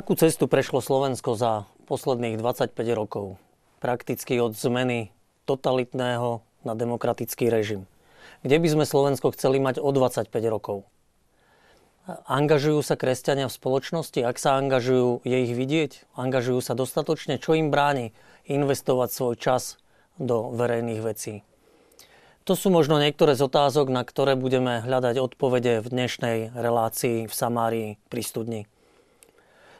Akú cestu prešlo Slovensko za posledných 25 rokov? Prakticky od zmeny totalitného na demokratický režim. Kde by sme Slovensko chceli mať o 25 rokov? Angažujú sa kresťania v spoločnosti? Ak sa angažujú, je ich vidieť? Angažujú sa dostatočne? Čo im bráni investovať svoj čas do verejných vecí? To sú možno niektoré z otázok, na ktoré budeme hľadať odpovede v dnešnej relácii v Samárii pri studni.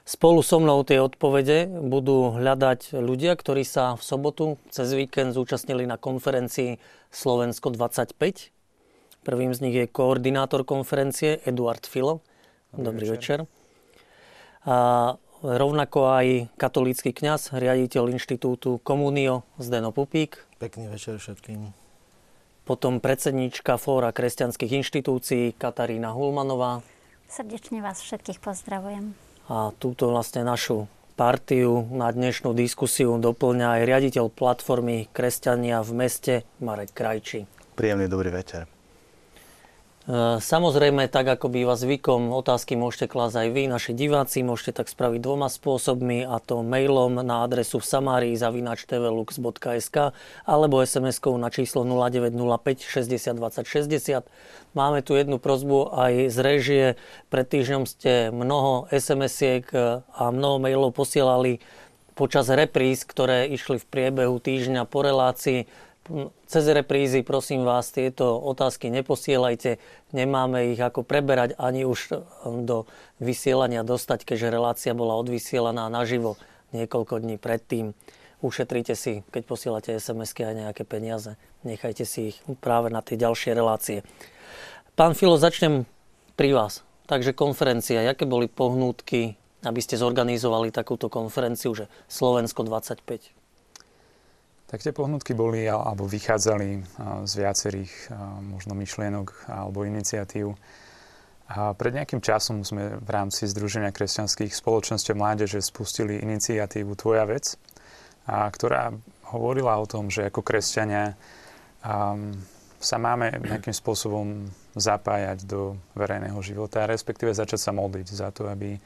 Spolu so mnou tie odpovede budú hľadať ľudia, ktorí sa v sobotu cez víkend zúčastnili na konferencii Slovensko 25. Prvým z nich je koordinátor konferencie Eduard Filo. Dobrý, Dobrý večer. večer. A rovnako aj katolícky kňaz, riaditeľ inštitútu Komunio Zdeno Pupík. Pekný večer všetkým. Potom predsedníčka Fóra kresťanských inštitúcií Katarína Hulmanová. Srdečne vás všetkých pozdravujem. A túto vlastne našu partiu na dnešnú diskusiu doplňa aj riaditeľ platformy Kresťania v meste Marek Krajči. Príjemný dobrý večer. E, samozrejme, tak ako býva zvykom, otázky môžete klásť aj vy, naši diváci. Môžete tak spraviť dvoma spôsobmi, a to mailom na adresu zavinačtvlux.sk alebo SMS-kou na číslo 0905 60 20 60. Máme tu jednu prozbu aj z režie. Pred týždňom ste mnoho SMS-iek a mnoho mailov posielali počas repríz, ktoré išli v priebehu týždňa po relácii cez reprízy, prosím vás, tieto otázky neposielajte. Nemáme ich ako preberať ani už do vysielania dostať, keďže relácia bola odvysielaná naživo niekoľko dní predtým. Ušetrite si, keď posielate SMS-ky aj nejaké peniaze. Nechajte si ich práve na tie ďalšie relácie. Pán Filo, začnem pri vás. Takže konferencia, aké boli pohnútky, aby ste zorganizovali takúto konferenciu, že Slovensko 25? Tak tie pohnutky boli alebo vychádzali z viacerých možno myšlienok alebo iniciatív. A pred nejakým časom sme v rámci Združenia kresťanských spoločenstiev mládeže spustili iniciatívu Tvoja vec, a ktorá hovorila o tom, že ako kresťania um, sa máme nejakým spôsobom zapájať do verejného života, respektíve začať sa modliť za to, aby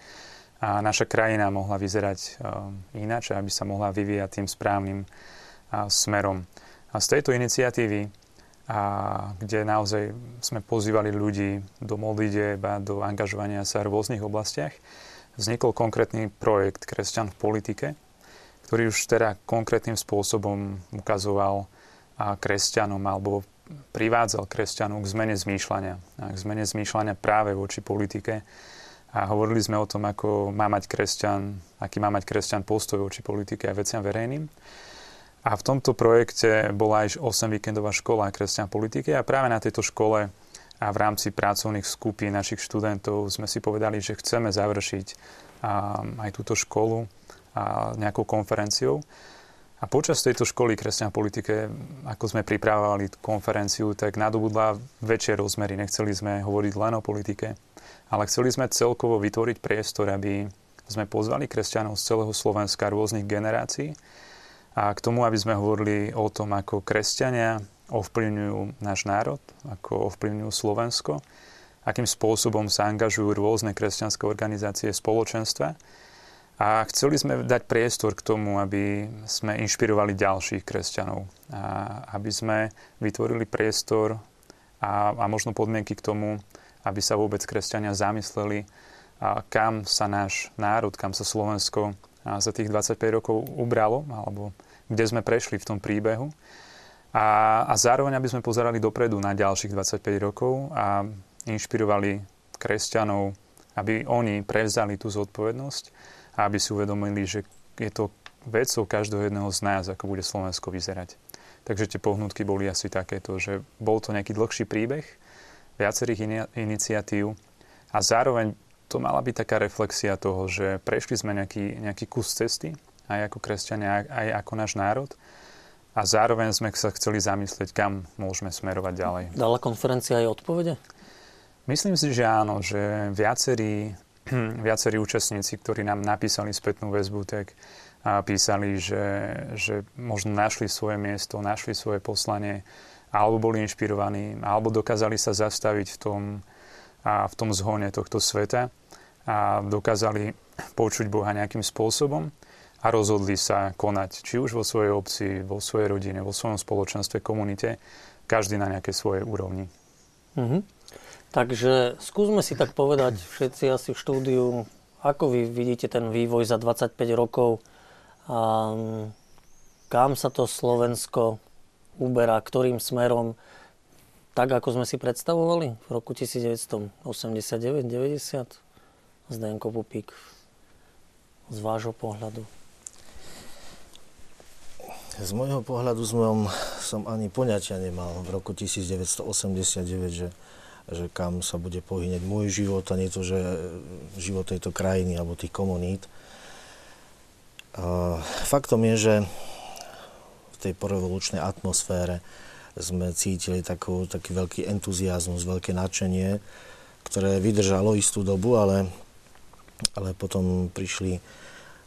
a naša krajina mohla vyzerať um, ináč, aby sa mohla vyvíjať tým správnym smerom. A z tejto iniciatívy, a kde naozaj sme pozývali ľudí do modlitieb a do angažovania sa v rôznych oblastiach, vznikol konkrétny projekt Kresťan v politike, ktorý už teda konkrétnym spôsobom ukazoval kresťanom alebo privádzal kresťanov k zmene zmýšľania. A k zmene zmýšľania práve voči politike. A hovorili sme o tom, ako má mať kresťan, aký má mať kresťan postoj voči politike a veciam verejným. A v tomto projekte bola aj 8 víkendová škola kresťan politiky a práve na tejto škole a v rámci pracovných skupín našich študentov sme si povedali, že chceme završiť aj túto školu a nejakou konferenciou. A počas tejto školy kresťan politike, ako sme pripravovali konferenciu, tak nadobudla väčšie rozmery. Nechceli sme hovoriť len o politike, ale chceli sme celkovo vytvoriť priestor, aby sme pozvali kresťanov z celého Slovenska rôznych generácií, a k tomu, aby sme hovorili o tom, ako kresťania ovplyvňujú náš národ, ako ovplyvňujú Slovensko, akým spôsobom sa angažujú rôzne kresťanské organizácie spoločenstva. A chceli sme dať priestor k tomu, aby sme inšpirovali ďalších kresťanov. A aby sme vytvorili priestor a, a možno podmienky k tomu, aby sa vôbec kresťania zamysleli, a kam sa náš národ, kam sa Slovensko za tých 25 rokov ubralo, alebo kde sme prešli v tom príbehu. A, a zároveň, aby sme pozerali dopredu na ďalších 25 rokov a inšpirovali kresťanov, aby oni prevzali tú zodpovednosť a aby si uvedomili, že je to vecou každého jedného z nás, ako bude Slovensko vyzerať. Takže tie pohnutky boli asi takéto, že bol to nejaký dlhší príbeh, viacerých iniciatív a zároveň to mala byť taká reflexia toho, že prešli sme nejaký, nejaký kus cesty aj ako kresťania, aj ako náš národ. A zároveň sme sa chceli zamyslieť, kam môžeme smerovať ďalej. Dala konferencia aj odpovede? Myslím si, že áno, že viacerí, viacerí účastníci, ktorí nám napísali spätnú väzbu, tak písali, že, že možno našli svoje miesto, našli svoje poslanie, alebo boli inšpirovaní, alebo dokázali sa zastaviť v tom, a v tom zhone tohto sveta a dokázali počuť Boha nejakým spôsobom a rozhodli sa konať, či už vo svojej obci, vo svojej rodine, vo svojom spoločenstve, komunite, každý na nejakej svojej úrovni. Mm-hmm. Takže skúsme si tak povedať všetci asi v štúdiu, ako vy vidíte ten vývoj za 25 rokov a kam sa to Slovensko uberá, ktorým smerom, tak ako sme si predstavovali v roku 1989-90? Zdenko Pupík, z vášho pohľadu. Z môjho pohľadu som, som ani poňatia nemal v roku 1989, že, že kam sa bude pohyneť môj život a nie to, že život tejto krajiny alebo tých komunít. Uh, faktom je, že v tej porevolučnej atmosfére sme cítili takú, taký veľký entuziasmus, veľké nadšenie, ktoré vydržalo istú dobu, ale, ale potom prišli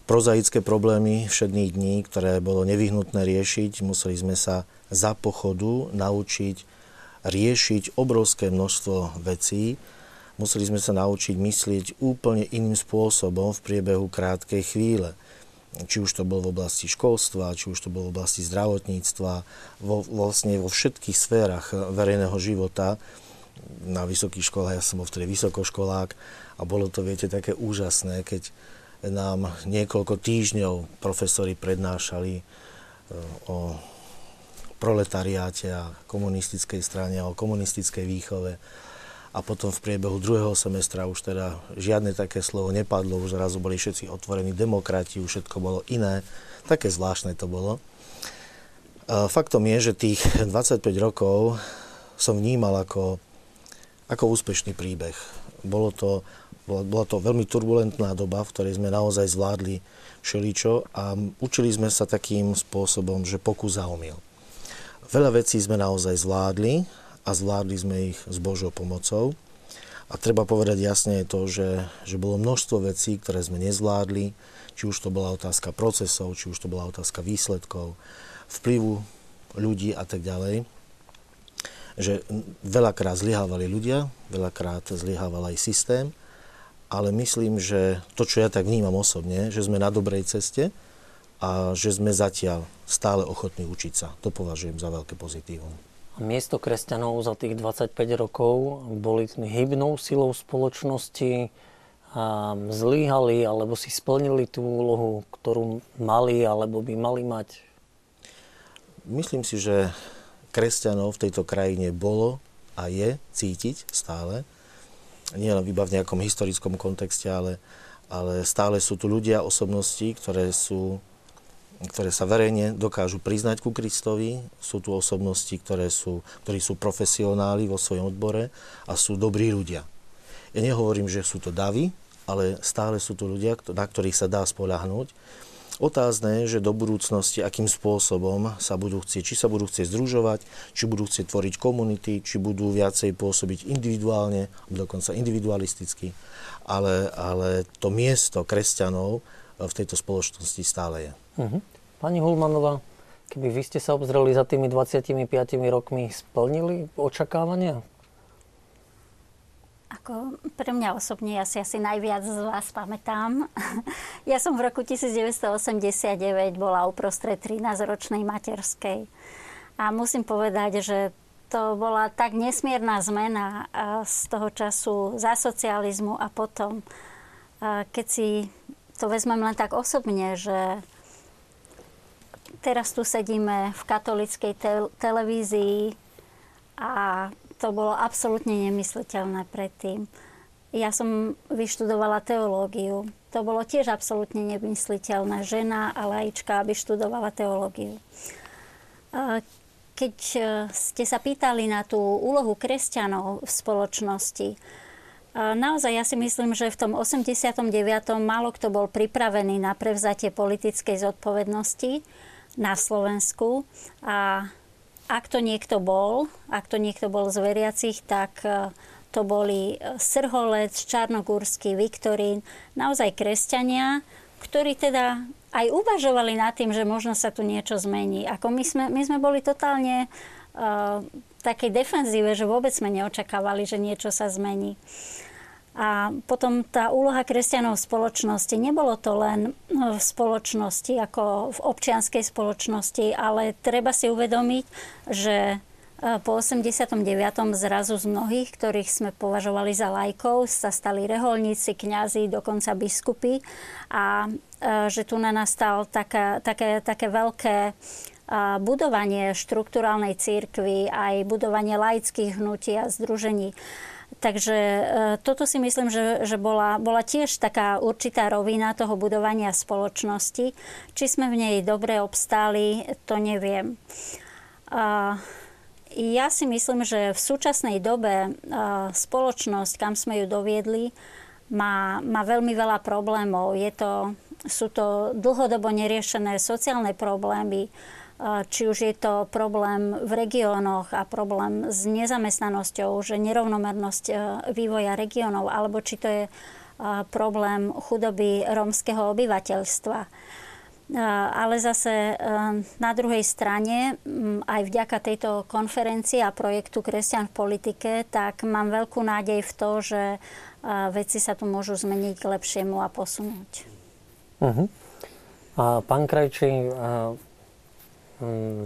prozaické problémy všedných dní, ktoré bolo nevyhnutné riešiť. Museli sme sa za pochodu naučiť riešiť obrovské množstvo vecí. Museli sme sa naučiť myslieť úplne iným spôsobom v priebehu krátkej chvíle. Či už to bolo v oblasti školstva, či už to bolo v oblasti zdravotníctva, vo, vlastne vo všetkých sférach verejného života. Na vysokých školách, ja som bol vtedy vysokoškolák a bolo to, viete, také úžasné, keď nám niekoľko týždňov profesori prednášali e, o proletariáte a komunistickej strane a o komunistickej výchove. A potom v priebehu druhého semestra už teda žiadne také slovo nepadlo, už zrazu boli všetci otvorení demokrati, už všetko bolo iné. Také zvláštne to bolo. A faktom je, že tých 25 rokov som vnímal ako, ako úspešný príbeh. Bolo to bola, bola to veľmi turbulentná doba, v ktorej sme naozaj zvládli všeličo a učili sme sa takým spôsobom, že pokus a omyl. Veľa vecí sme naozaj zvládli a zvládli sme ich s Božou pomocou. A treba povedať jasne to, že, že bolo množstvo vecí, ktoré sme nezvládli, či už to bola otázka procesov, či už to bola otázka výsledkov, vplyvu ľudí a tak ďalej že veľakrát zlyhávali ľudia, veľakrát zlyhával aj systém ale myslím, že to, čo ja tak vnímam osobne, že sme na dobrej ceste a že sme zatiaľ stále ochotní učiť sa. To považujem za veľké pozitívum. Miesto kresťanov za tých 25 rokov boli hybnou silou spoločnosti, a zlíhali alebo si splnili tú úlohu, ktorú mali alebo by mali mať? Myslím si, že kresťanov v tejto krajine bolo a je cítiť stále nie len iba v nejakom historickom kontexte, ale, ale stále sú tu ľudia, osobnosti, ktoré sú ktoré sa verejne dokážu priznať ku Kristovi. Sú tu osobnosti, ktoré sú, ktorí sú profesionáli vo svojom odbore a sú dobrí ľudia. Ja nehovorím, že sú to davy, ale stále sú tu ľudia, na ktorých sa dá spoľahnúť Otázne je, že do budúcnosti, akým spôsobom sa budú chcieť, či sa budú chcieť združovať, či budú chcieť tvoriť komunity, či budú viacej pôsobiť individuálne, dokonca individualisticky, ale, ale to miesto kresťanov v tejto spoločnosti stále je. Uh-huh. Pani Hulmanová, keby vy ste sa obzreli za tými 25 rokmi, splnili očakávania? Ako pre mňa osobne, ja si asi najviac z vás pamätám. Ja som v roku 1989 bola uprostred 13-ročnej materskej. A musím povedať, že to bola tak nesmierna zmena z toho času za socializmu a potom, keď si to vezmem len tak osobne, že teraz tu sedíme v katolickej te- televízii a to bolo absolútne nemysliteľné predtým. Ja som vyštudovala teológiu. To bolo tiež absolútne nemysliteľné. Žena a laička, aby študovala teológiu. Keď e, ste sa pýtali na tú úlohu kresťanov v spoločnosti, Naozaj ja si myslím, že v tom 89. málo kto bol pripravený na prevzatie politickej zodpovednosti na Slovensku a ak to niekto bol, ak to niekto bol z veriacich, tak e, to boli e, Srholec, Čarnogórsky, Viktorín, naozaj kresťania, ktorí teda aj uvažovali nad tým, že možno sa tu niečo zmení. Ako my sme, my sme boli totálne uh, takej defenzíve, že vôbec sme neočakávali, že niečo sa zmení. A potom tá úloha kresťanov v spoločnosti, nebolo to len v spoločnosti, ako v občianskej spoločnosti, ale treba si uvedomiť, že po 89. zrazu z mnohých, ktorých sme považovali za lajkov, sa stali reholníci, kňazi, dokonca biskupy a že tu na nastal také, také, také veľké budovanie štruktúrálnej církvy, aj budovanie laických hnutí a združení. Takže e, toto si myslím, že, že bola, bola tiež taká určitá rovina toho budovania spoločnosti. Či sme v nej dobre obstáli, to neviem. Ja si myslím, že v súčasnej dobe spoločnosť, kam sme ju doviedli, má, má veľmi veľa problémov. Je to, sú to dlhodobo neriešené sociálne problémy, či už je to problém v regiónoch a problém s nezamestnanosťou, že nerovnomernosť vývoja regiónov, alebo či to je problém chudoby rómskeho obyvateľstva. Ale zase na druhej strane, aj vďaka tejto konferencii a projektu Kresťan v politike, tak mám veľkú nádej v to, že veci sa tu môžu zmeniť k lepšiemu a posunúť. Uh-huh. A pán Krajčí,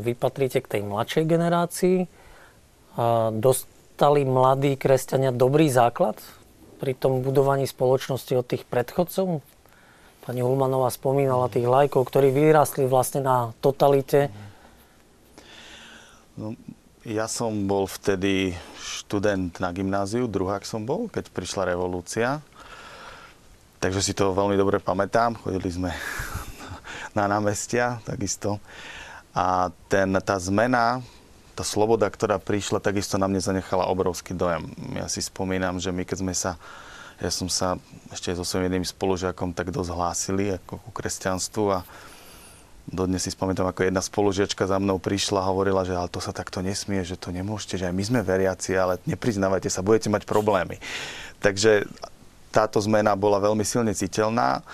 vy patríte k tej mladšej generácii. Dostali mladí kresťania dobrý základ pri tom budovaní spoločnosti od tých predchodcov? Pani Hulmanová spomínala tých lajkov, ktorí vyrastli vlastne na totalite. No, ja som bol vtedy študent na gymnáziu, druhák som bol, keď prišla revolúcia. Takže si to veľmi dobre pamätám. Chodili sme na námestia takisto. A ten, tá zmena, tá sloboda, ktorá prišla, takisto na mne zanechala obrovský dojem. Ja si spomínam, že my keď sme sa ja som sa ešte so svojím jedným spolužiakom tak dosť hlásili ako ku kresťanstvu a dodnes si spomínam, ako jedna spolužiačka za mnou prišla a hovorila, že ale to sa takto nesmie, že to nemôžete, že aj my sme veriaci, ale nepriznávajte sa, budete mať problémy. Takže táto zmena bola veľmi silne citeľná.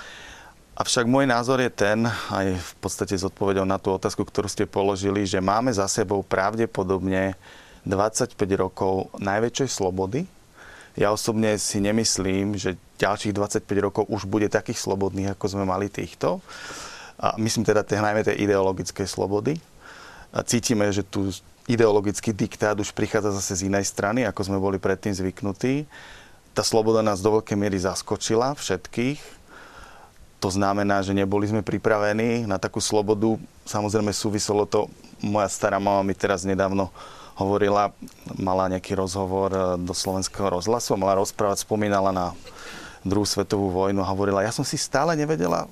Avšak môj názor je ten, aj v podstate s odpovedou na tú otázku, ktorú ste položili, že máme za sebou pravdepodobne 25 rokov najväčšej slobody, ja osobne si nemyslím, že ďalších 25 rokov už bude takých slobodných, ako sme mali týchto. A myslím teda tie, najmä tej ideologické slobody. A cítime, že tu ideologický diktát už prichádza zase z inej strany, ako sme boli predtým zvyknutí. Tá sloboda nás do veľkej miery zaskočila všetkých. To znamená, že neboli sme pripravení na takú slobodu. Samozrejme súviselo to, moja stará mama mi teraz nedávno hovorila, mala nejaký rozhovor e, do slovenského rozhlasu, mala rozprávať, spomínala na druhú svetovú vojnu a hovorila, ja som si stále nevedela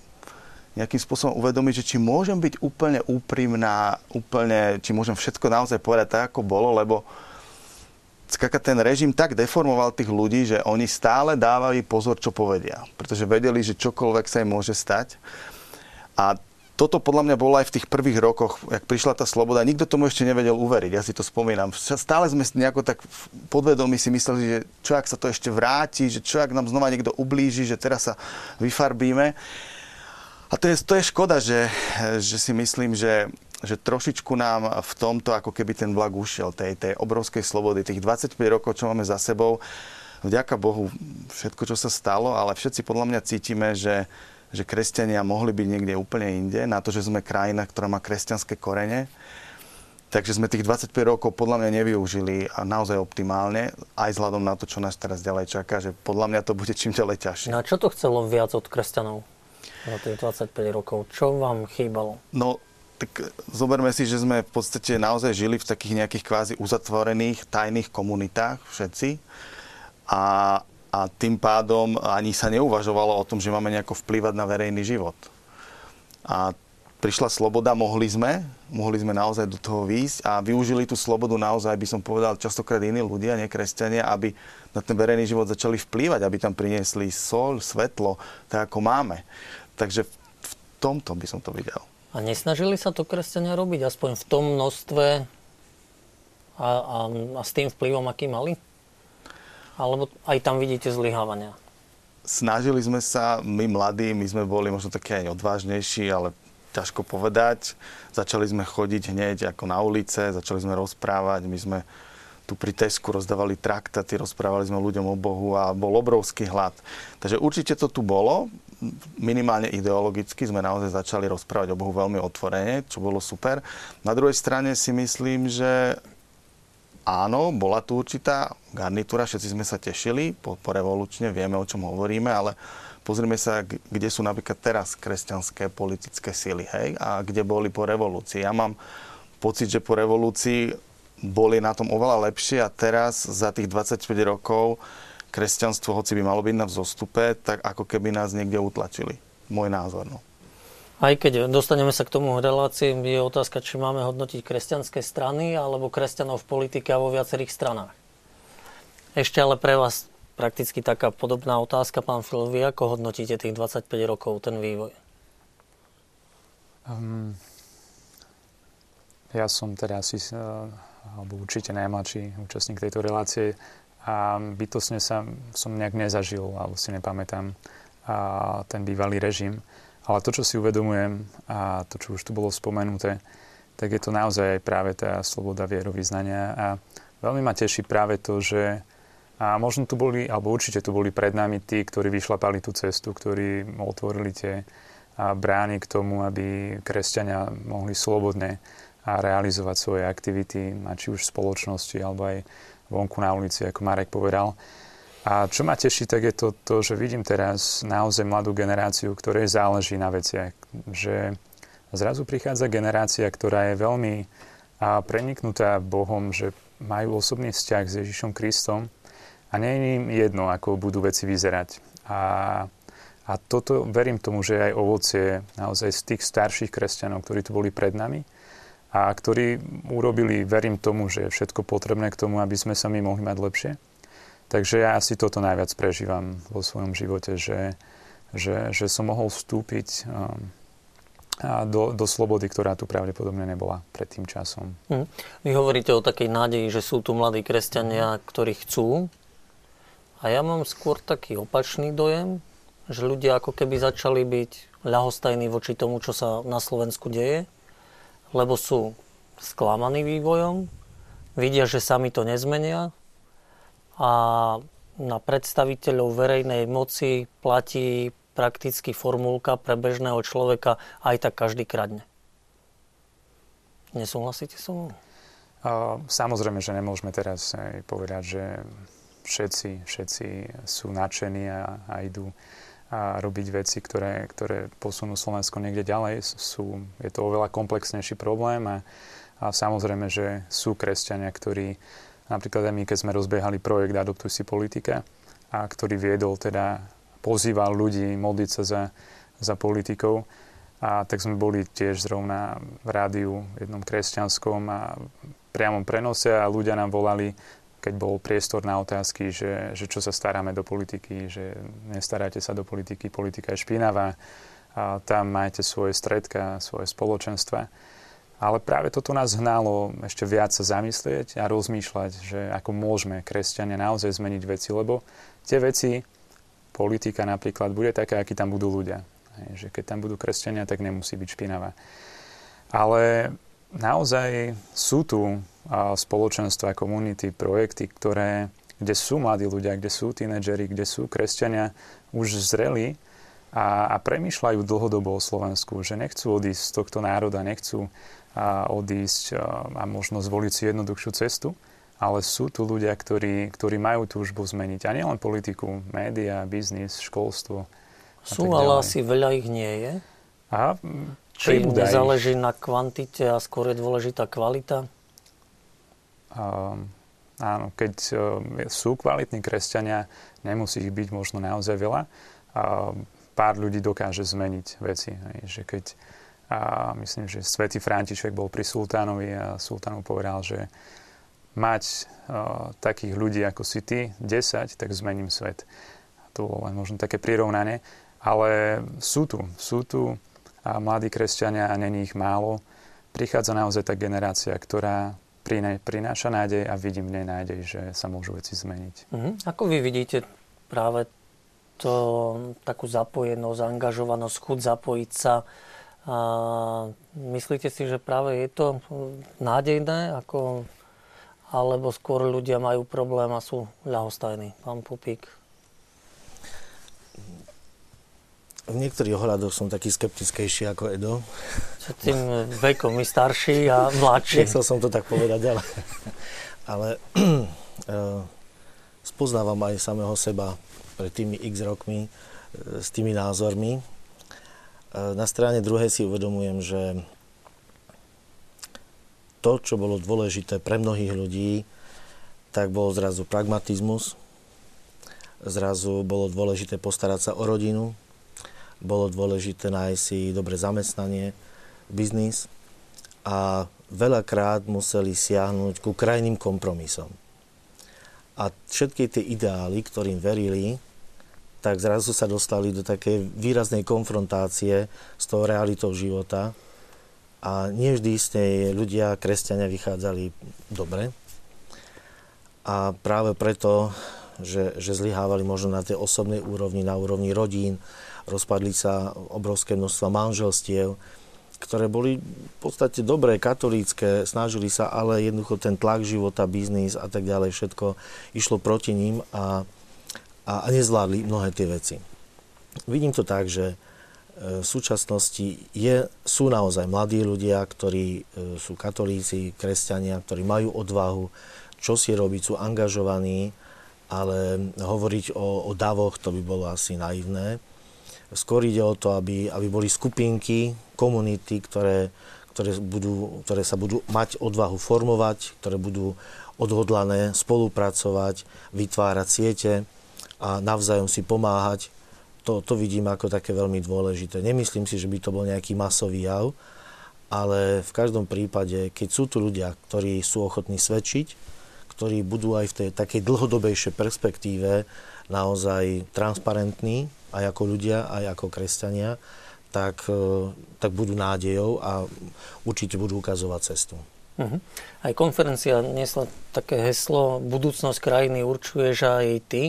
nejakým spôsobom uvedomiť, že či môžem byť úplne úprimná, úplne, či môžem všetko naozaj povedať tak, ako bolo, lebo skaka ten režim tak deformoval tých ľudí, že oni stále dávali pozor, čo povedia. Pretože vedeli, že čokoľvek sa im môže stať. A toto podľa mňa bolo aj v tých prvých rokoch, jak prišla tá sloboda. Nikto tomu ešte nevedel uveriť, ja si to spomínam. Stále sme nejako tak podvedomí si mysleli, že čo ak sa to ešte vráti, že čo ak nám znova niekto ublíži, že teraz sa vyfarbíme. A to je, to je škoda, že, že si myslím, že, že trošičku nám v tomto ako keby ten vlak ušiel, tej, tej obrovskej slobody, tých 25 rokov, čo máme za sebou. Vďaka Bohu všetko, čo sa stalo, ale všetci podľa mňa cítime, že, že kresťania mohli byť niekde úplne inde, na to, že sme krajina, ktorá má kresťanské korene. Takže sme tých 25 rokov podľa mňa nevyužili a naozaj optimálne, aj vzhľadom na to, čo nás teraz ďalej čaká, že podľa mňa to bude čím ďalej ťažšie. No a čo to chcelo viac od kresťanov za tých 25 rokov? Čo vám chýbalo? No, tak zoberme si, že sme v podstate naozaj žili v takých nejakých kvázi uzatvorených, tajných komunitách všetci. A, a tým pádom ani sa neuvažovalo o tom, že máme nejako vplývať na verejný život. A prišla sloboda, mohli sme, mohli sme naozaj do toho výjsť a využili tú slobodu naozaj, by som povedal, častokrát iní ľudia, nekresťania, aby na ten verejný život začali vplývať, aby tam priniesli sol, svetlo, tak ako máme. Takže v tomto by som to videl. A nesnažili sa to kresťania robiť aspoň v tom množstve a, a, a s tým vplyvom, aký mali? Alebo aj tam vidíte zlyhávania? Snažili sme sa, my mladí, my sme boli možno také aj odvážnejší, ale ťažko povedať. Začali sme chodiť hneď ako na ulice, začali sme rozprávať, my sme tu pri Tesku rozdávali traktaty, rozprávali sme ľuďom o Bohu a bol obrovský hlad. Takže určite to tu bolo, minimálne ideologicky sme naozaj začali rozprávať o Bohu veľmi otvorene, čo bolo super. Na druhej strane si myslím, že áno, bola tu určitá garnitúra, všetci sme sa tešili po, po revolučne, vieme, o čom hovoríme, ale pozrime sa, kde sú napríklad teraz kresťanské politické síly, hej, a kde boli po revolúcii. Ja mám pocit, že po revolúcii boli na tom oveľa lepšie a teraz za tých 25 rokov kresťanstvo, hoci by malo byť na vzostupe, tak ako keby nás niekde utlačili. Môj názor. No. Aj keď dostaneme sa k tomu relácii, je otázka, či máme hodnotiť kresťanské strany alebo kresťanov v politike a vo viacerých stranách. Ešte ale pre vás prakticky taká podobná otázka, pán Fil, vy ako hodnotíte tých 25 rokov, ten vývoj? Um, ja som teda asi uh, alebo určite najmladší účastník tejto relácie a bytosne sa som nejak nezažil, alebo si nepamätám a ten bývalý režim. Ale to, čo si uvedomujem a to, čo už tu bolo spomenuté, tak je to naozaj práve tá sloboda vierovýznania a veľmi ma teší práve to, že a možno tu boli, alebo určite tu boli pred nami tí, ktorí vyšlapali tú cestu, ktorí otvorili tie brány k tomu, aby kresťania mohli slobodne a realizovať svoje aktivity, či už v spoločnosti, alebo aj vonku na ulici, ako Marek povedal. A čo ma teší, tak je to, to, že vidím teraz naozaj mladú generáciu, ktorej záleží na veciach. Že zrazu prichádza generácia, ktorá je veľmi a preniknutá Bohom, že majú osobný vzťah s Ježišom Kristom a nie je im jedno, ako budú veci vyzerať. A, a toto verím tomu, že aj ovocie naozaj z tých starších kresťanov, ktorí tu boli pred nami, a ktorí urobili, verím tomu, že je všetko potrebné k tomu, aby sme sa my mohli mať lepšie. Takže ja asi toto najviac prežívam vo svojom živote, že, že, že som mohol vstúpiť um, do, do slobody, ktorá tu pravdepodobne nebola pred tým časom. Hm. Vy hovoríte o takej nádeji, že sú tu mladí kresťania, ktorí chcú. A ja mám skôr taký opačný dojem, že ľudia ako keby začali byť ľahostajní voči tomu, čo sa na Slovensku deje lebo sú sklamaní vývojom, vidia, že sami to nezmenia a na predstaviteľov verejnej moci platí prakticky formulka pre bežného človeka aj tak každý kradne. Nesúhlasíte so mnou? Samozrejme, že nemôžeme teraz povedať, že všetci, všetci sú nadšení a, a idú a robiť veci, ktoré, ktoré posunú Slovensko niekde ďalej. Sú, je to oveľa komplexnejší problém a, a samozrejme, že sú kresťania, ktorí napríklad aj my, keď sme rozbiehali projekt Adoptuj si politika, a ktorý viedol teda, pozýval ľudí modliť sa za, za politikov, a tak sme boli tiež zrovna v rádiu jednom kresťanskom a priamom prenose a ľudia nám volali, keď bol priestor na otázky, že, že čo sa staráme do politiky, že nestaráte sa do politiky, politika je špinavá, a tam máte svoje stredka, svoje spoločenstva. Ale práve toto nás hnalo ešte viac sa zamyslieť a rozmýšľať, že ako môžeme kresťania naozaj zmeniť veci, lebo tie veci, politika napríklad, bude taká, akí tam budú ľudia. Že keď tam budú kresťania, tak nemusí byť špinavá. Ale naozaj sú tu spoločenstva, komunity, projekty, ktoré, kde sú mladí ľudia, kde sú tínedžeri, kde sú kresťania už zreli a, a premýšľajú dlhodobo o Slovensku, že nechcú odísť z tohto národa, nechcú a, odísť a, a možno zvoliť si jednoduchšiu cestu, ale sú tu ľudia, ktorí, ktorí majú túžbu zmeniť. A nielen politiku, média, biznis, školstvo. Sú, ale asi veľa ich nie je. A či im nezáleží na kvantite a skôr je dôležitá kvalita? Um, áno, keď uh, sú kvalitní kresťania, nemusí ich byť možno naozaj veľa. Uh, pár ľudí dokáže zmeniť veci. Že keď, myslím, že svätý František bol pri sultánovi a sultánu povedal, že mať takých ľudí ako si ty, 10, tak zmením svet. To bolo len možno také prirovnanie. Ale sú tu, sú tu mladí kresťania a není ich málo. Prichádza naozaj tá generácia, ktorá prináša nádej a vidím v nej nádej, že sa môžu veci zmeniť. Uh-huh. Ako vy vidíte práve to, takú zapojenosť, zaangažovanosť, chuť zapojiť sa? A myslíte si, že práve je to nádejné? Ako, alebo skôr ľudia majú problém a sú ľahostajní? Pán Pupík. V niektorých ohľadoch som taký skeptickejší ako Edo. Čo tým vekom, my starší a mladší. Nechcel som to tak povedať, ale, ale eh, spoznávam aj samého seba pred tými x rokmi eh, s tými názormi. Eh, na strane druhej si uvedomujem, že to, čo bolo dôležité pre mnohých ľudí, tak bol zrazu pragmatizmus, zrazu bolo dôležité postarať sa o rodinu, bolo dôležité nájsť si dobre zamestnanie, biznis a veľakrát museli siahnuť ku krajným kompromisom. A všetky tie ideály, ktorým verili, tak zrazu sa dostali do takej výraznej konfrontácie s tou realitou života a nie vždy z tej ľudia, kresťania vychádzali dobre. A práve preto, že, že zlyhávali možno na tej osobnej úrovni, na úrovni rodín, rozpadli sa obrovské množstva manželstiev, ktoré boli v podstate dobré, katolícké, snažili sa, ale jednoducho ten tlak života, biznis a tak ďalej, všetko išlo proti ním a, a, nezvládli mnohé tie veci. Vidím to tak, že e, v súčasnosti je, sú naozaj mladí ľudia, ktorí e, sú katolíci, kresťania, ktorí majú odvahu, čo si robiť, sú angažovaní, ale hovoriť o, o davoch, to by bolo asi naivné. Skôr ide o to, aby, aby boli skupinky, komunity, ktoré, ktoré, budú, ktoré sa budú mať odvahu formovať, ktoré budú odhodlané spolupracovať, vytvárať siete a navzájom si pomáhať. To, to vidím ako také veľmi dôležité. Nemyslím si, že by to bol nejaký masový jav, ale v každom prípade, keď sú tu ľudia, ktorí sú ochotní svedčiť, ktorí budú aj v tej takej dlhodobejšej perspektíve naozaj transparentní, aj ako ľudia, aj ako kresťania, tak, e, tak budú nádejou a určite budú ukazovať cestu. Uh-huh. Aj konferencia nesla také heslo Budúcnosť krajiny určuješ aj ty.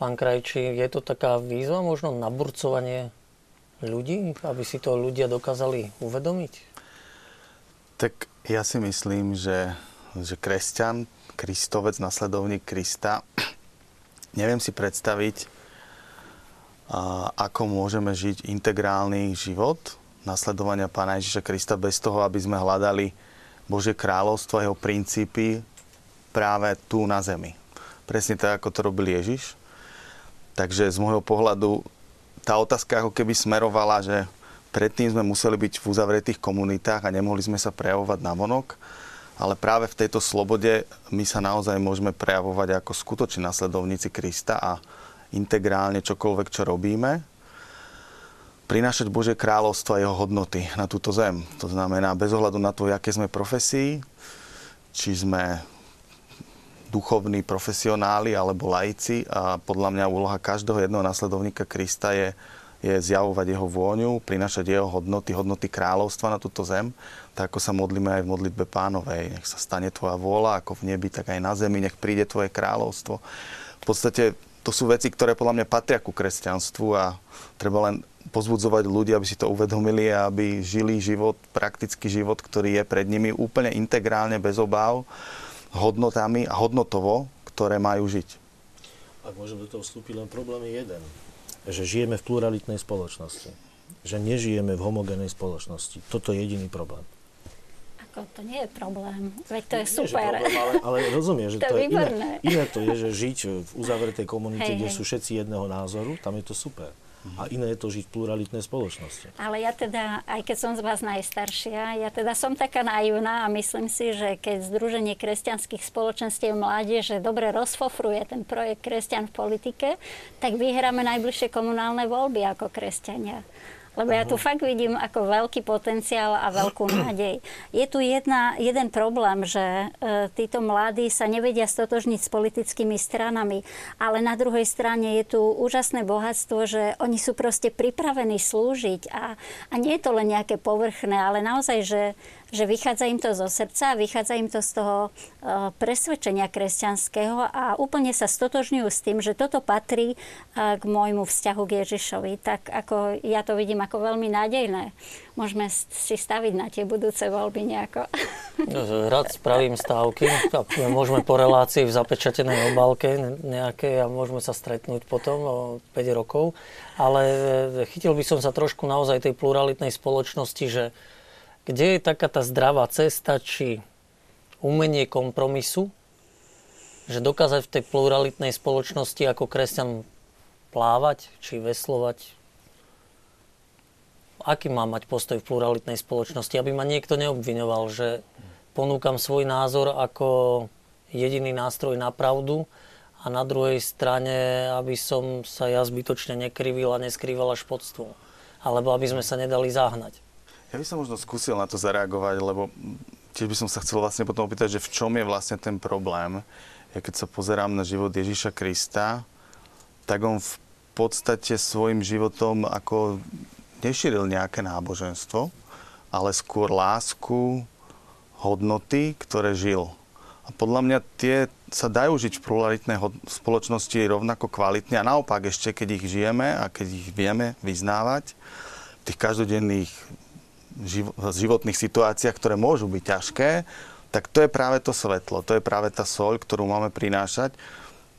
Pán Krajči, je to taká výzva, možno naburcovanie ľudí, aby si to ľudia dokázali uvedomiť? Tak ja si myslím, že, že kresťan, kristovec, nasledovník Krista, neviem si predstaviť, ako môžeme žiť integrálny život nasledovania Pána Ježiša Krista bez toho, aby sme hľadali Bože kráľovstvo a jeho princípy práve tu na zemi. Presne tak, ako to robil Ježiš. Takže z môjho pohľadu tá otázka ako keby smerovala, že predtým sme museli byť v uzavretých komunitách a nemohli sme sa prejavovať na vonok, ale práve v tejto slobode my sa naozaj môžeme prejavovať ako skutoční nasledovníci Krista a integrálne čokoľvek, čo robíme, prinášať Bože kráľovstvo a jeho hodnoty na túto zem. To znamená, bez ohľadu na to, aké sme profesí, či sme duchovní profesionáli alebo laici a podľa mňa úloha každého jedného nasledovníka Krista je, je zjavovať jeho vôňu, prinášať jeho hodnoty, hodnoty kráľovstva na túto zem, tak ako sa modlíme aj v modlitbe pánovej. Nech sa stane tvoja vôľa, ako v nebi, tak aj na zemi, nech príde tvoje kráľovstvo. V podstate to sú veci, ktoré podľa mňa patria ku kresťanstvu a treba len pozbudzovať ľudí, aby si to uvedomili a aby žili život, praktický život, ktorý je pred nimi úplne integrálne, bez obáv, hodnotami a hodnotovo, ktoré majú žiť. Ak môžem do toho vstúpiť, len problém je jeden. Že žijeme v pluralitnej spoločnosti. Že nežijeme v homogénej spoločnosti. Toto je jediný problém. Ako, to nie je problém. Veď to je nie, super. Problém, ale, ale rozumieš, že to, to je iné, iné to je, že žiť v uzavretej komunite, hej, kde hej. sú všetci jedného názoru, tam je to super. A iné je to žiť v pluralitnej spoločnosti. Ale ja teda, aj keď som z vás najstaršia, ja teda som taká naivná a myslím si, že keď Združenie kresťanských spoločenstiev mládeže dobre rozfofruje ten projekt Kresťan v politike, tak vyhráme najbližšie komunálne voľby ako kresťania. Lebo ja tu fakt vidím ako veľký potenciál a veľkú nádej. Je tu jedna, jeden problém, že e, títo mladí sa nevedia stotožniť s politickými stranami, ale na druhej strane je tu úžasné bohatstvo, že oni sú proste pripravení slúžiť a, a nie je to len nejaké povrchné, ale naozaj, že že vychádza im to zo srdca, vychádza im to z toho uh, presvedčenia kresťanského a úplne sa stotožňujú s tým, že toto patrí uh, k môjmu vzťahu k Ježišovi. Tak ako ja to vidím ako veľmi nádejné. Môžeme si staviť na tie budúce voľby nejako. Rád spravím stávky. Môžeme po relácii v zapečatenej obálke nejaké a môžeme sa stretnúť potom o 5 rokov. Ale e, chytil by som sa trošku naozaj tej pluralitnej spoločnosti, že kde je taká tá zdravá cesta, či umenie kompromisu, že dokázať v tej pluralitnej spoločnosti ako kresťan plávať, či veslovať, aký má mať postoj v pluralitnej spoločnosti, aby ma niekto neobviňoval, že ponúkam svoj názor ako jediný nástroj na pravdu a na druhej strane, aby som sa ja zbytočne nekrivil a neskrýval až podstvom. Alebo aby sme sa nedali zahnať. Ja by som možno skúsil na to zareagovať, lebo tiež by som sa chcel vlastne potom opýtať, že v čom je vlastne ten problém. Ja keď sa pozerám na život Ježíša Krista, tak on v podstate svojim životom ako nešíril nejaké náboženstvo, ale skôr lásku, hodnoty, ktoré žil. A podľa mňa tie sa dajú žiť v pluralitnej spoločnosti rovnako kvalitne a naopak ešte, keď ich žijeme a keď ich vieme vyznávať, v tých každodenných životných situáciách, ktoré môžu byť ťažké, tak to je práve to svetlo, to je práve tá soľ, ktorú máme prinášať.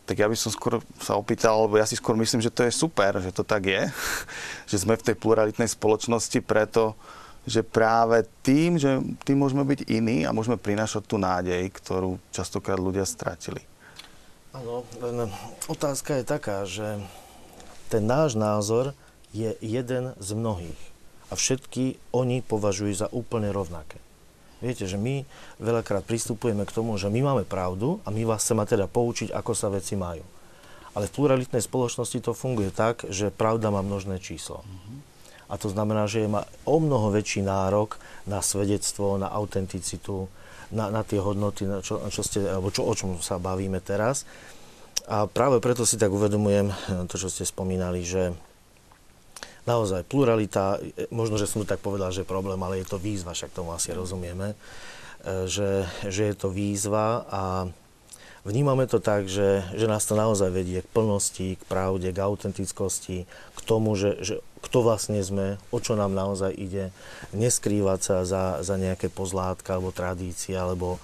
Tak ja by som skôr sa opýtal, lebo ja si skôr myslím, že to je super, že to tak je, že sme v tej pluralitnej spoločnosti preto, že práve tým, že tým môžeme byť iní a môžeme prinášať tú nádej, ktorú častokrát ľudia stratili. Áno, otázka je taká, že ten náš názor je jeden z mnohých a všetky oni považujú za úplne rovnaké. Viete, že my veľakrát pristupujeme k tomu, že my máme pravdu a my vás chceme teda poučiť, ako sa veci majú. Ale v pluralitnej spoločnosti to funguje tak, že pravda má množné číslo. A to znamená, že má o mnoho väčší nárok na svedectvo, na autenticitu, na, na tie hodnoty, na čo, čo ste, alebo čo, o čom sa bavíme teraz. A práve preto si tak uvedomujem to, čo ste spomínali, že naozaj pluralita, možno, že som to tak povedal, že je problém, ale je to výzva, však tomu asi rozumieme, e, že, že je to výzva a vnímame to tak, že, že nás to naozaj vedie k plnosti, k pravde, k autentickosti, k tomu, že, že kto vlastne sme, o čo nám naozaj ide, neskrývať sa za, za nejaké pozlátka alebo tradície, alebo,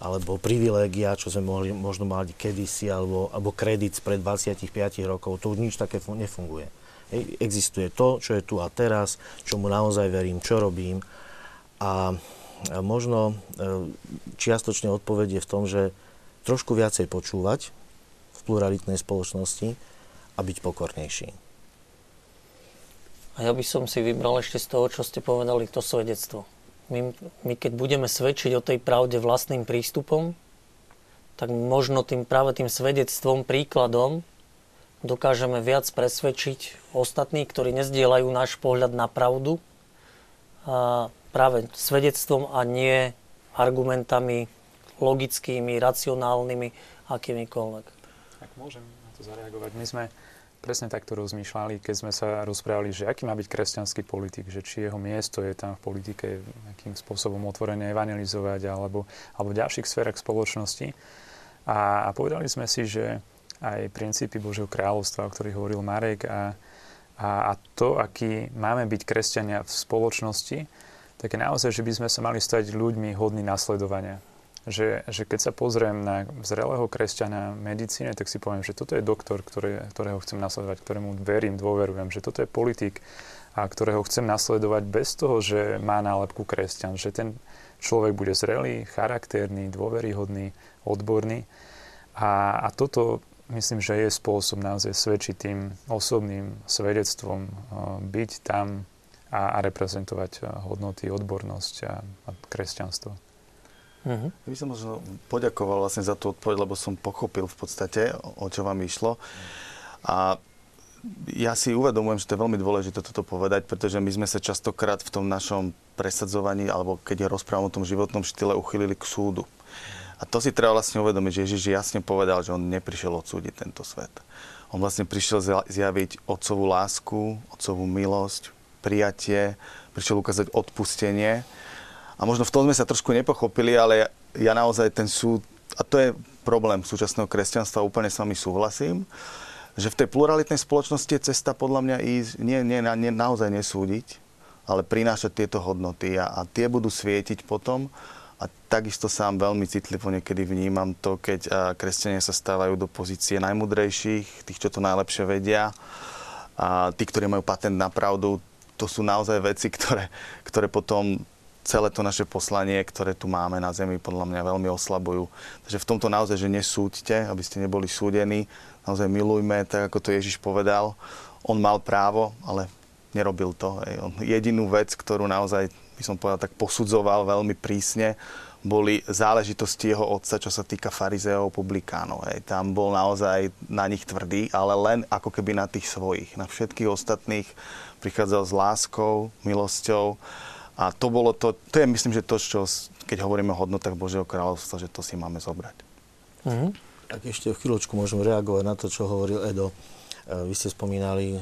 alebo privilégia, čo sme mohli, možno mali kedysi, alebo, alebo kredit pred 25 rokov, to už nič také nefunguje. Existuje to, čo je tu a teraz, čomu naozaj verím, čo robím. A možno e, čiastočne odpoveď je v tom, že trošku viacej počúvať v pluralitnej spoločnosti a byť pokornejší. A ja by som si vybral ešte z toho, čo ste povedali, to svedectvo. My, my keď budeme svedčiť o tej pravde vlastným prístupom, tak možno tým práve tým svedectvom, príkladom dokážeme viac presvedčiť ostatných, ktorí nezdieľajú náš pohľad na pravdu a práve svedectvom a nie argumentami logickými, racionálnymi, akýmikoľvek. Ak môžem na to zareagovať. My sme presne takto rozmýšľali, keď sme sa rozprávali, že aký má byť kresťanský politik, že či jeho miesto je tam v politike akým spôsobom otvorene evangelizovať alebo, alebo v ďalších sférach spoločnosti. A, a povedali sme si, že aj princípy Božieho kráľovstva, o ktorých hovoril Marek a, a, a to, aký máme byť kresťania v spoločnosti, tak je naozaj, že by sme sa mali stať ľuďmi hodní nasledovania. Že, že keď sa pozriem na zrelého kresťana v medicíne, tak si poviem, že toto je doktor, ktoré, ktorého chcem nasledovať, ktorému verím, dôverujem, že toto je politik, a ktorého chcem nasledovať bez toho, že má nálepku kresťan, že ten človek bude zrelý, charakterný, dôveryhodný, odborný. A, a toto myslím, že je spôsob naozaj svedčiť tým osobným svedectvom, eh, byť tam a, a reprezentovať eh, hodnoty, odbornosť a, a kresťanstvo. Uh-huh. Ja by som možno poďakoval vlastne za tú odpoveď, lebo som pochopil v podstate, o čo vám išlo. A ja si uvedomujem, že to je veľmi dôležité toto povedať, pretože my sme sa častokrát v tom našom presadzovaní, alebo keď rozprávam o tom životnom štýle, uchylili k súdu. A to si treba vlastne uvedomiť, že Ježiš jasne povedal, že on neprišiel odsúdiť tento svet. On vlastne prišiel zjaviť otcovú lásku, otcovú milosť, prijatie, prišiel ukázať odpustenie. A možno v tom sme sa trošku nepochopili, ale ja naozaj ten súd, a to je problém súčasného kresťanstva, úplne s vami súhlasím, že v tej pluralitnej spoločnosti je cesta podľa mňa ísť, nie, nie, nie, naozaj nesúdiť, ale prinášať tieto hodnoty a, a tie budú svietiť potom. A takisto sám veľmi citlivo niekedy vnímam to, keď a, kresťania sa stávajú do pozície najmudrejších, tých, čo to najlepšie vedia. A tí, ktorí majú patent na pravdu, to sú naozaj veci, ktoré, ktoré potom celé to naše poslanie, ktoré tu máme na Zemi, podľa mňa veľmi oslabujú. Takže v tomto naozaj, že nesúďte, aby ste neboli súdení, naozaj milujme, tak ako to Ježiš povedal. On mal právo, ale nerobil to. On jedinú vec, ktorú naozaj, by som povedal, tak posudzoval veľmi prísne, boli záležitosti jeho otca, čo sa týka farizeov, publikánov. Hej. Tam bol naozaj na nich tvrdý, ale len ako keby na tých svojich. Na všetkých ostatných prichádzal s láskou, milosťou. A to bolo to, to je myslím, že to, čo, keď hovoríme o hodnotách Božieho kráľovstva, že to si máme zobrať. Mm-hmm. Tak ešte v chvíľočku môžem reagovať na to, čo hovoril Edo. E, vy ste spomínali, e,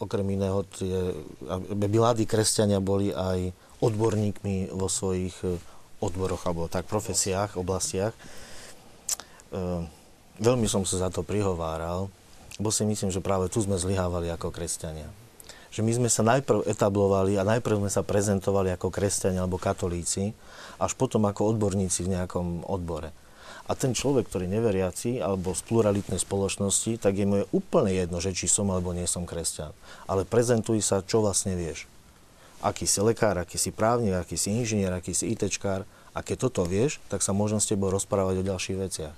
okrem iného, tie, aby mladí kresťania boli aj odborníkmi vo svojich e, odboroch alebo tak profesiách, oblastiach. Veľmi som sa za to prihováral, bo si myslím, že práve tu sme zlyhávali ako kresťania. Že my sme sa najprv etablovali a najprv sme sa prezentovali ako kresťania alebo katolíci, až potom ako odborníci v nejakom odbore. A ten človek, ktorý neveriaci alebo z pluralitnej spoločnosti, tak je mu je úplne jedno, že či som alebo nie som kresťan. Ale prezentuj sa, čo vlastne vieš. Aký si lekár, aký si právnik, aký si inžinier, aký si ITčkár. A keď toto vieš, tak sa môžem s tebou rozprávať o ďalších veciach.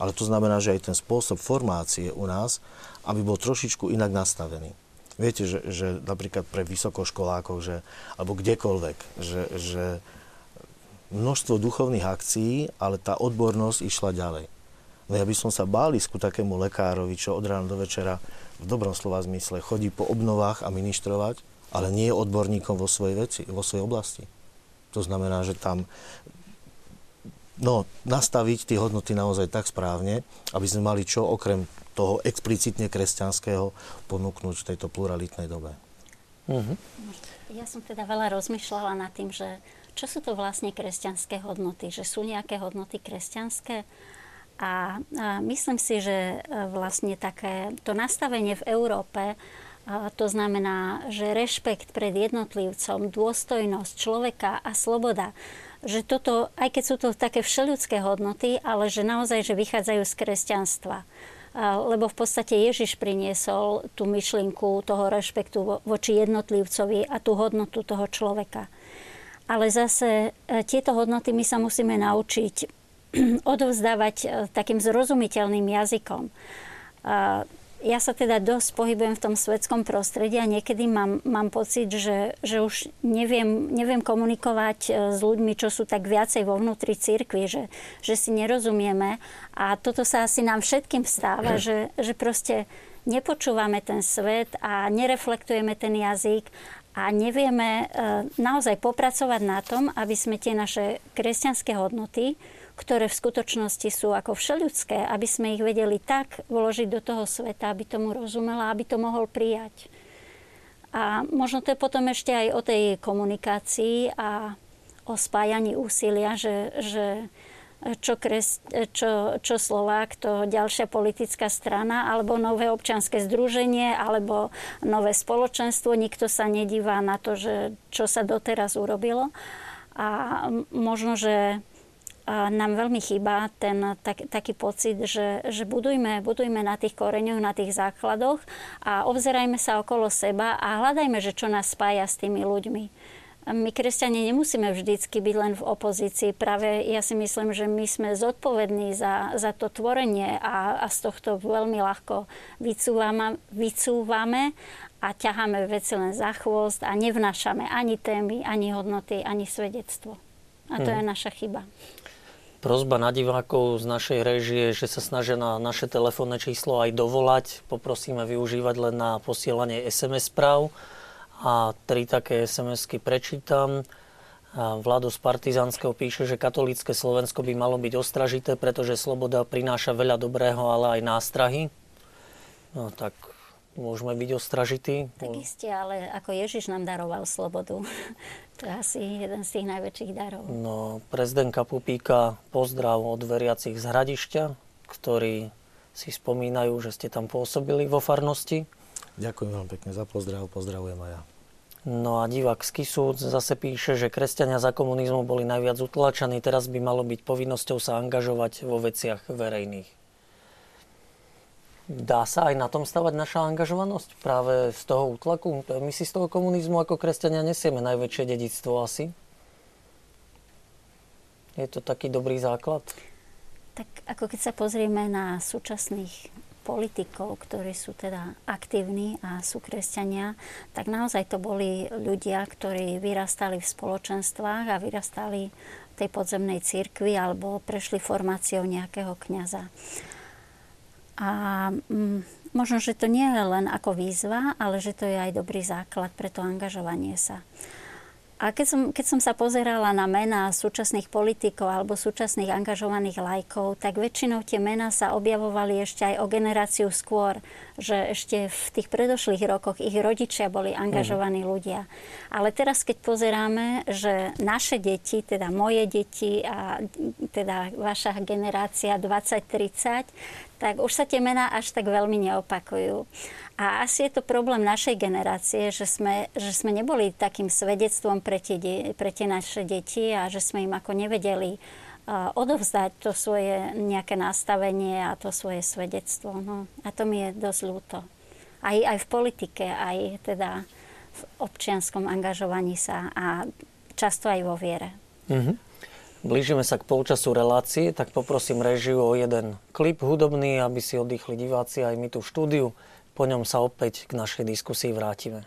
Ale to znamená, že aj ten spôsob formácie u nás, aby bol trošičku inak nastavený. Viete, že, že napríklad pre vysokoškolákov, že, alebo kdekoľvek, že, že množstvo duchovných akcií, ale tá odbornosť išla ďalej. No ja by som sa bál ísť ku takému lekárovi, čo od rána do večera v dobrom slova zmysle chodí po obnovách a ministrovať, ale nie je odborníkom vo svojej veci, vo svojej oblasti. To znamená, že tam no, nastaviť tie hodnoty naozaj tak správne, aby sme mali čo okrem toho explicitne kresťanského ponúknuť v tejto pluralitnej dobe. Mm-hmm. Ja som teda veľa rozmýšľala nad tým, že čo sú to vlastne kresťanské hodnoty, že sú nejaké hodnoty kresťanské. A, a myslím si, že e, vlastne také to nastavenie v Európe, a to znamená, že rešpekt pred jednotlivcom, dôstojnosť človeka a sloboda, že toto, aj keď sú to také všeľudské hodnoty, ale že naozaj, že vychádzajú z kresťanstva. Lebo v podstate Ježiš priniesol tú myšlienku toho rešpektu voči jednotlivcovi a tú hodnotu toho človeka. Ale zase e, tieto hodnoty my sa musíme naučiť odovzdávať e, takým zrozumiteľným jazykom. Ja sa teda dosť pohybujem v tom svetskom prostredí a niekedy mám, mám pocit, že, že už neviem, neviem komunikovať e, s ľuďmi, čo sú tak viacej vo vnútri cirkvi, že, že si nerozumieme. A toto sa asi nám všetkým stáva, že, že proste nepočúvame ten svet a nereflektujeme ten jazyk a nevieme e, naozaj popracovať na tom, aby sme tie naše kresťanské hodnoty, ktoré v skutočnosti sú ako všeľudské, aby sme ich vedeli tak vložiť do toho sveta, aby tomu rozumela, aby to mohol prijať. A možno to je potom ešte aj o tej komunikácii a o spájaní úsilia, že, že čo, kres, čo, čo Slovák, to ďalšia politická strana, alebo nové občianske združenie, alebo nové spoločenstvo. Nikto sa nedíva na to, že čo sa doteraz urobilo. A možno, že nám veľmi chýba ten tak, taký pocit, že, že budujme, budujme na tých koreňoch, na tých základoch a obzerajme sa okolo seba a hľadajme, že čo nás spája s tými ľuďmi my kresťania nemusíme vždycky byť len v opozícii. Práve ja si myslím, že my sme zodpovední za, za to tvorenie a, a z tohto veľmi ľahko vycúvame, vycúvame a ťaháme veci len za chvost a nevnášame ani témy, ani hodnoty, ani svedectvo. A to hmm. je naša chyba. Prozba na divákov z našej režie, že sa snažia na naše telefónne číslo aj dovolať. Poprosíme využívať len na posielanie SMS správ a tri také SMS-ky prečítam. Vlado z Partizánskeho píše, že katolícke Slovensko by malo byť ostražité, pretože sloboda prináša veľa dobrého, ale aj nástrahy. No tak môžeme byť ostražití. Tak isté, ale ako Ježiš nám daroval slobodu. to je asi jeden z tých najväčších darov. No, prezidentka Pupíka pozdrav od veriacich z Hradišťa, ktorí si spomínajú, že ste tam pôsobili vo farnosti. Ďakujem veľmi pekne za pozdrav, pozdravujem aj ja. No a divák z Kisúc zase píše, že kresťania za komunizmu boli najviac utlačaní, teraz by malo byť povinnosťou sa angažovať vo veciach verejných. Dá sa aj na tom stavať naša angažovanosť práve z toho útlaku? My si z toho komunizmu ako kresťania nesieme najväčšie dedictvo asi. Je to taký dobrý základ? Tak ako keď sa pozrieme na súčasných politikov, ktorí sú teda aktívni a sú kresťania, tak naozaj to boli ľudia, ktorí vyrastali v spoločenstvách a vyrastali v tej podzemnej cirkvi alebo prešli formáciou nejakého kňaza. A mm, možno, že to nie je len ako výzva, ale že to je aj dobrý základ pre to angažovanie sa. A keď som, keď som sa pozerala na mená súčasných politikov alebo súčasných angažovaných lajkov, tak väčšinou tie mená sa objavovali ešte aj o generáciu skôr, že ešte v tých predošlých rokoch ich rodičia boli angažovaní mm. ľudia. Ale teraz, keď pozeráme, že naše deti, teda moje deti a teda vaša generácia 2030, tak už sa tie mená až tak veľmi neopakujú. A asi je to problém našej generácie, že sme, že sme neboli takým svedectvom pre tie, pre tie naše deti a že sme im ako nevedeli uh, odovzdať to svoje nejaké nastavenie a to svoje svedectvo. No. A to mi je dosť ľúto. Aj, aj v politike, aj teda v občianskom angažovaní sa a často aj vo viere. Mm-hmm. Blížime sa k polčasu relácie, tak poprosím režiu o jeden klip hudobný, aby si oddychli diváci aj my tu v štúdiu. Po ňom sa opäť k našej diskusii vrátime.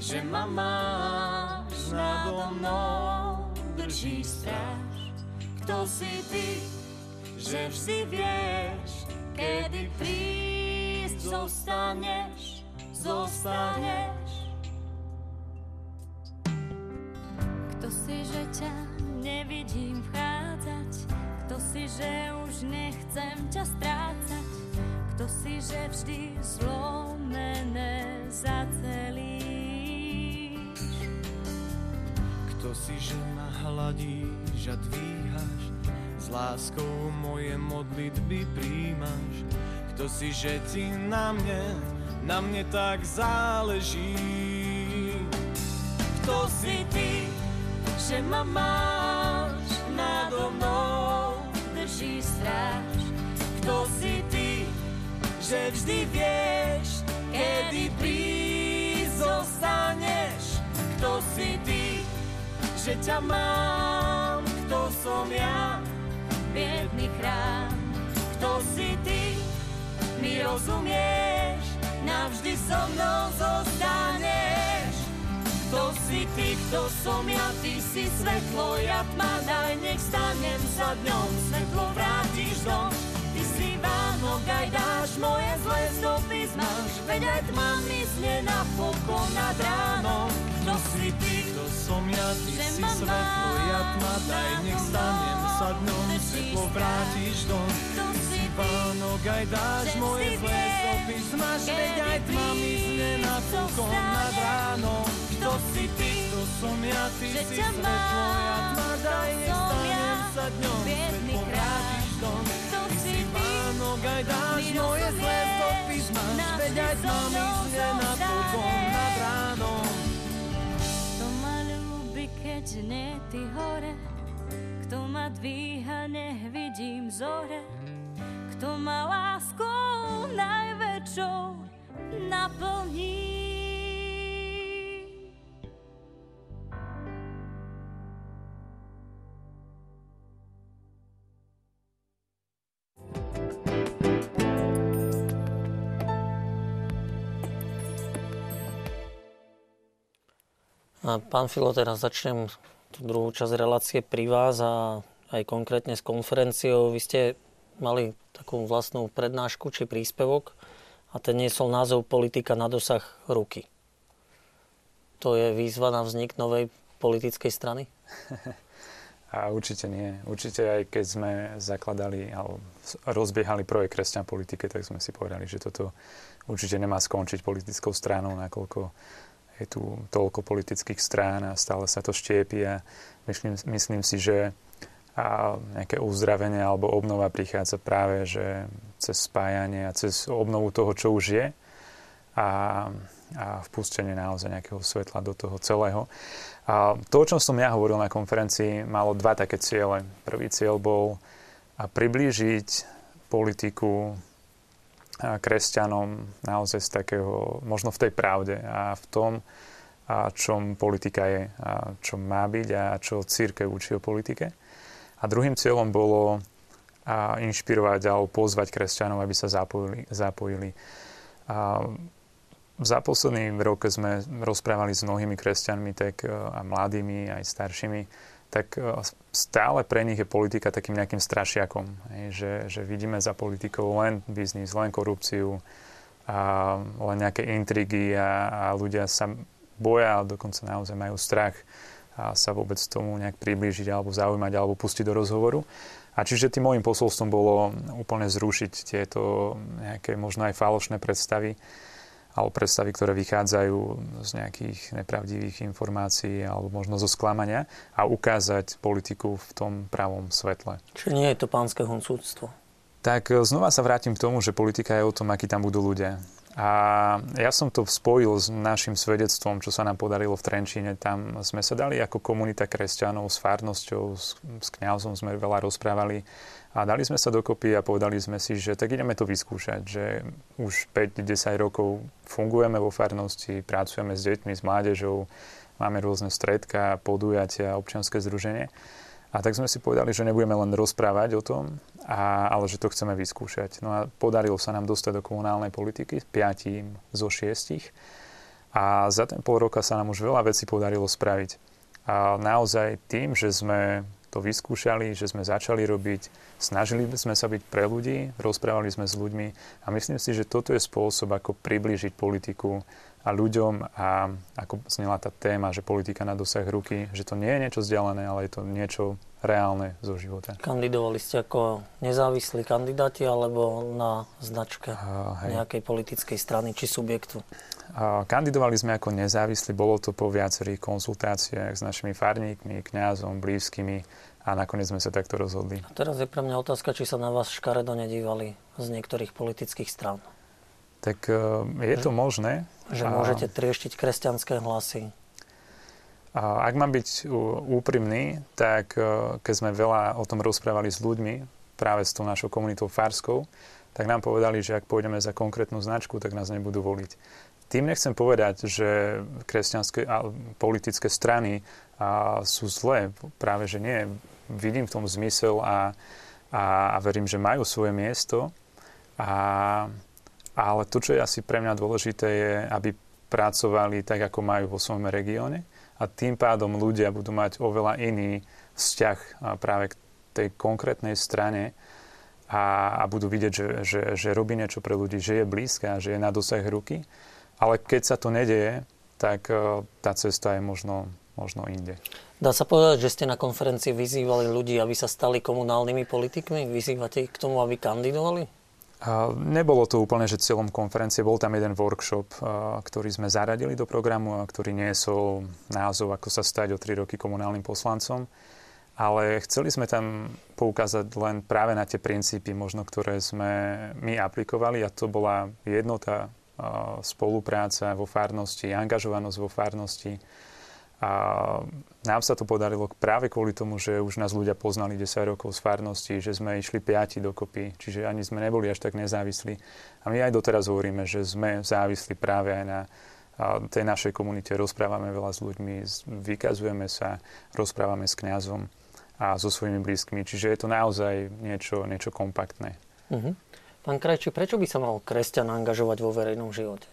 że mama nado mną drży straż. Kto si ty, że wsi wiesz, kiedy przyjść zostaniesz, zostaniesz. Kto si, że cię nie widzim wchadzać, kto si, że już nie chcę cię stracać, kto si, że wżdy złomene za celi že ti na mne, na mne tak záleží. Kto si ty, že ma máš nado mnou, drží stráž. Kto si ty, že vždy vieš, kedy prísť zostaneš. Kto si ty, že ťa mám, kto som ja, biedný chrám. Kto si ty, mi rozumieš, navždy so mnou zostaneš. Kto si ty, kto som ja, ty si svetlo, ja tma, daj, nech stanem sa dňom, svetlo vrátiš dom. Ty si Vánok, aj dáš moje zlé stopy znáš, veď aj tma mi zne napokon nad ránom. Kto si ty, kto som ja, ty si svetlo, ja tma, daj, nech stanem sa dňom, svetlo vrátiš dom. Kto Vánok aj dáš moje zlé stopy Zmaž, veď aj tma mi zne na púkom nad ránom Kto si ty? Kto som ja? Ty si svetlo, ja tma Daj, nestanem sa dňom Svetlo vrátiš dom Vánok aj dáš moje zlé stopy Zmaž, keď aj tmami znie nad pukom nad ránom. Kto ma ľúbi, keď nie ty hore, kto ma dvíha, nech vidím zore, kto ma láskou najväčšou naplní. Pán Filo, teraz začnem tú druhú časť relácie pri vás a aj konkrétne s konferenciou. Vy ste mali takú vlastnú prednášku či príspevok a ten niesol názov Politika na dosah ruky. To je výzva na vznik novej politickej strany? A určite nie. Určite aj keď sme zakladali alebo rozbiehali projekt Kresťan politike, tak sme si povedali, že toto určite nemá skončiť politickou stranou, nakoľko je tu toľko politických strán a stále sa to štiepi a myslím, myslím si, že a nejaké uzdravenie alebo obnova prichádza práve že cez spájanie a cez obnovu toho, čo už je a, a vpustenie naozaj nejakého svetla do toho celého. A to, o čom som ja hovoril na konferencii, malo dva také ciele. Prvý cieľ bol priblížiť politiku kresťanom naozaj z takého, možno v tej pravde a v tom, a čom politika je, a čo má byť a čo církev učí o politike. A druhým cieľom bolo a inšpirovať alebo pozvať kresťanov, aby sa zapojili. zapojili. A za posledný rok sme rozprávali s mnohými kresťanmi tak, a mladými, aj staršími, tak e, stále pre nich je politika takým nejakým strašiakom. Že, že vidíme za politikou len biznis, len korupciu, a len nejaké intrigy a, a ľudia sa boja, a dokonca naozaj majú strach a sa vôbec tomu nejak priblížiť alebo zaujímať alebo pustiť do rozhovoru. A čiže tým môjim posolstvom bolo úplne zrušiť tieto nejaké možno aj falošné predstavy alebo predstavy, ktoré vychádzajú z nejakých nepravdivých informácií alebo možno zo sklamania a ukázať politiku v tom pravom svetle. Čiže nie je to pánske huncúctvo? Tak e, znova sa vrátim k tomu, že politika je o tom, akí tam budú ľudia. A ja som to spojil s našim svedectvom, čo sa nám podarilo v Trenčíne. Tam sme sa dali ako komunita kresťanov s farnosťou, s, s kňazom sme veľa rozprávali a dali sme sa dokopy a povedali sme si, že tak ideme to vyskúšať, že už 5-10 rokov fungujeme vo farnosti, pracujeme s deťmi, s mládežou, máme rôzne stredka, podujatia, občianske združenie. A tak sme si povedali, že nebudeme len rozprávať o tom, a, ale že to chceme vyskúšať. No a podarilo sa nám dostať do komunálnej politiky, piatím zo šiestich. A za ten pol roka sa nám už veľa vecí podarilo spraviť. A naozaj tým, že sme to vyskúšali, že sme začali robiť, snažili sme sa byť pre ľudí, rozprávali sme s ľuďmi a myslím si, že toto je spôsob, ako priblížiť politiku a ľuďom a ako znela tá téma, že politika na dosah ruky, že to nie je niečo vzdialené, ale je to niečo reálne zo života. Kandidovali ste ako nezávislí kandidáti alebo na značke uh, nejakej politickej strany či subjektu? Uh, kandidovali sme ako nezávislí, bolo to po viacerých konzultáciách s našimi farníkmi, kňazom, blízkymi a nakoniec sme sa takto rozhodli. A teraz je pre mňa otázka, či sa na vás škaredo nedívali z niektorých politických strán. Tak uh, je to možné. Že môžete trieštiť kresťanské hlasy. A ak mám byť úprimný, tak uh, keď sme veľa o tom rozprávali s ľuďmi, práve s tou našou komunitou Farskou, tak nám povedali, že ak pôjdeme za konkrétnu značku, tak nás nebudú voliť. Tým nechcem povedať, že kresťanské a politické strany a, sú zlé. Práve, že nie. Vidím v tom zmysel a, a, a verím, že majú svoje miesto. A, ale to, čo je asi pre mňa dôležité, je, aby pracovali tak, ako majú vo svojom regióne a tým pádom ľudia budú mať oveľa iný vzťah práve k tej konkrétnej strane a, a budú vidieť, že, že, že robí niečo pre ľudí, že je blízka, že je na dosah ruky ale keď sa to nedeje, tak e, tá cesta je možno, možno inde. Dá sa povedať, že ste na konferencii vyzývali ľudí, aby sa stali komunálnymi politikmi? Vyzývate ich k tomu, aby kandidovali? Nebolo to úplne, že cieľom konferencie. Bol tam jeden workshop, a, ktorý sme zaradili do programu a ktorý niesol názov, ako sa stať o 3 roky komunálnym poslancom. Ale chceli sme tam poukázať len práve na tie princípy, možno, ktoré sme my aplikovali a to bola jednota spolupráca vo farnosti, angažovanosť vo farnosti. A nám sa to podarilo práve kvôli tomu, že už nás ľudia poznali 10 rokov z farnosti, že sme išli piati dokopy, čiže ani sme neboli až tak nezávislí. A my aj doteraz hovoríme, že sme závislí práve aj na tej našej komunite. Rozprávame veľa s ľuďmi, vykazujeme sa, rozprávame s kňazom a so svojimi blízkymi. Čiže je to naozaj niečo, niečo kompaktné. Uh-huh. Pán Krajči, prečo by sa mal kresťan angažovať vo verejnom živote?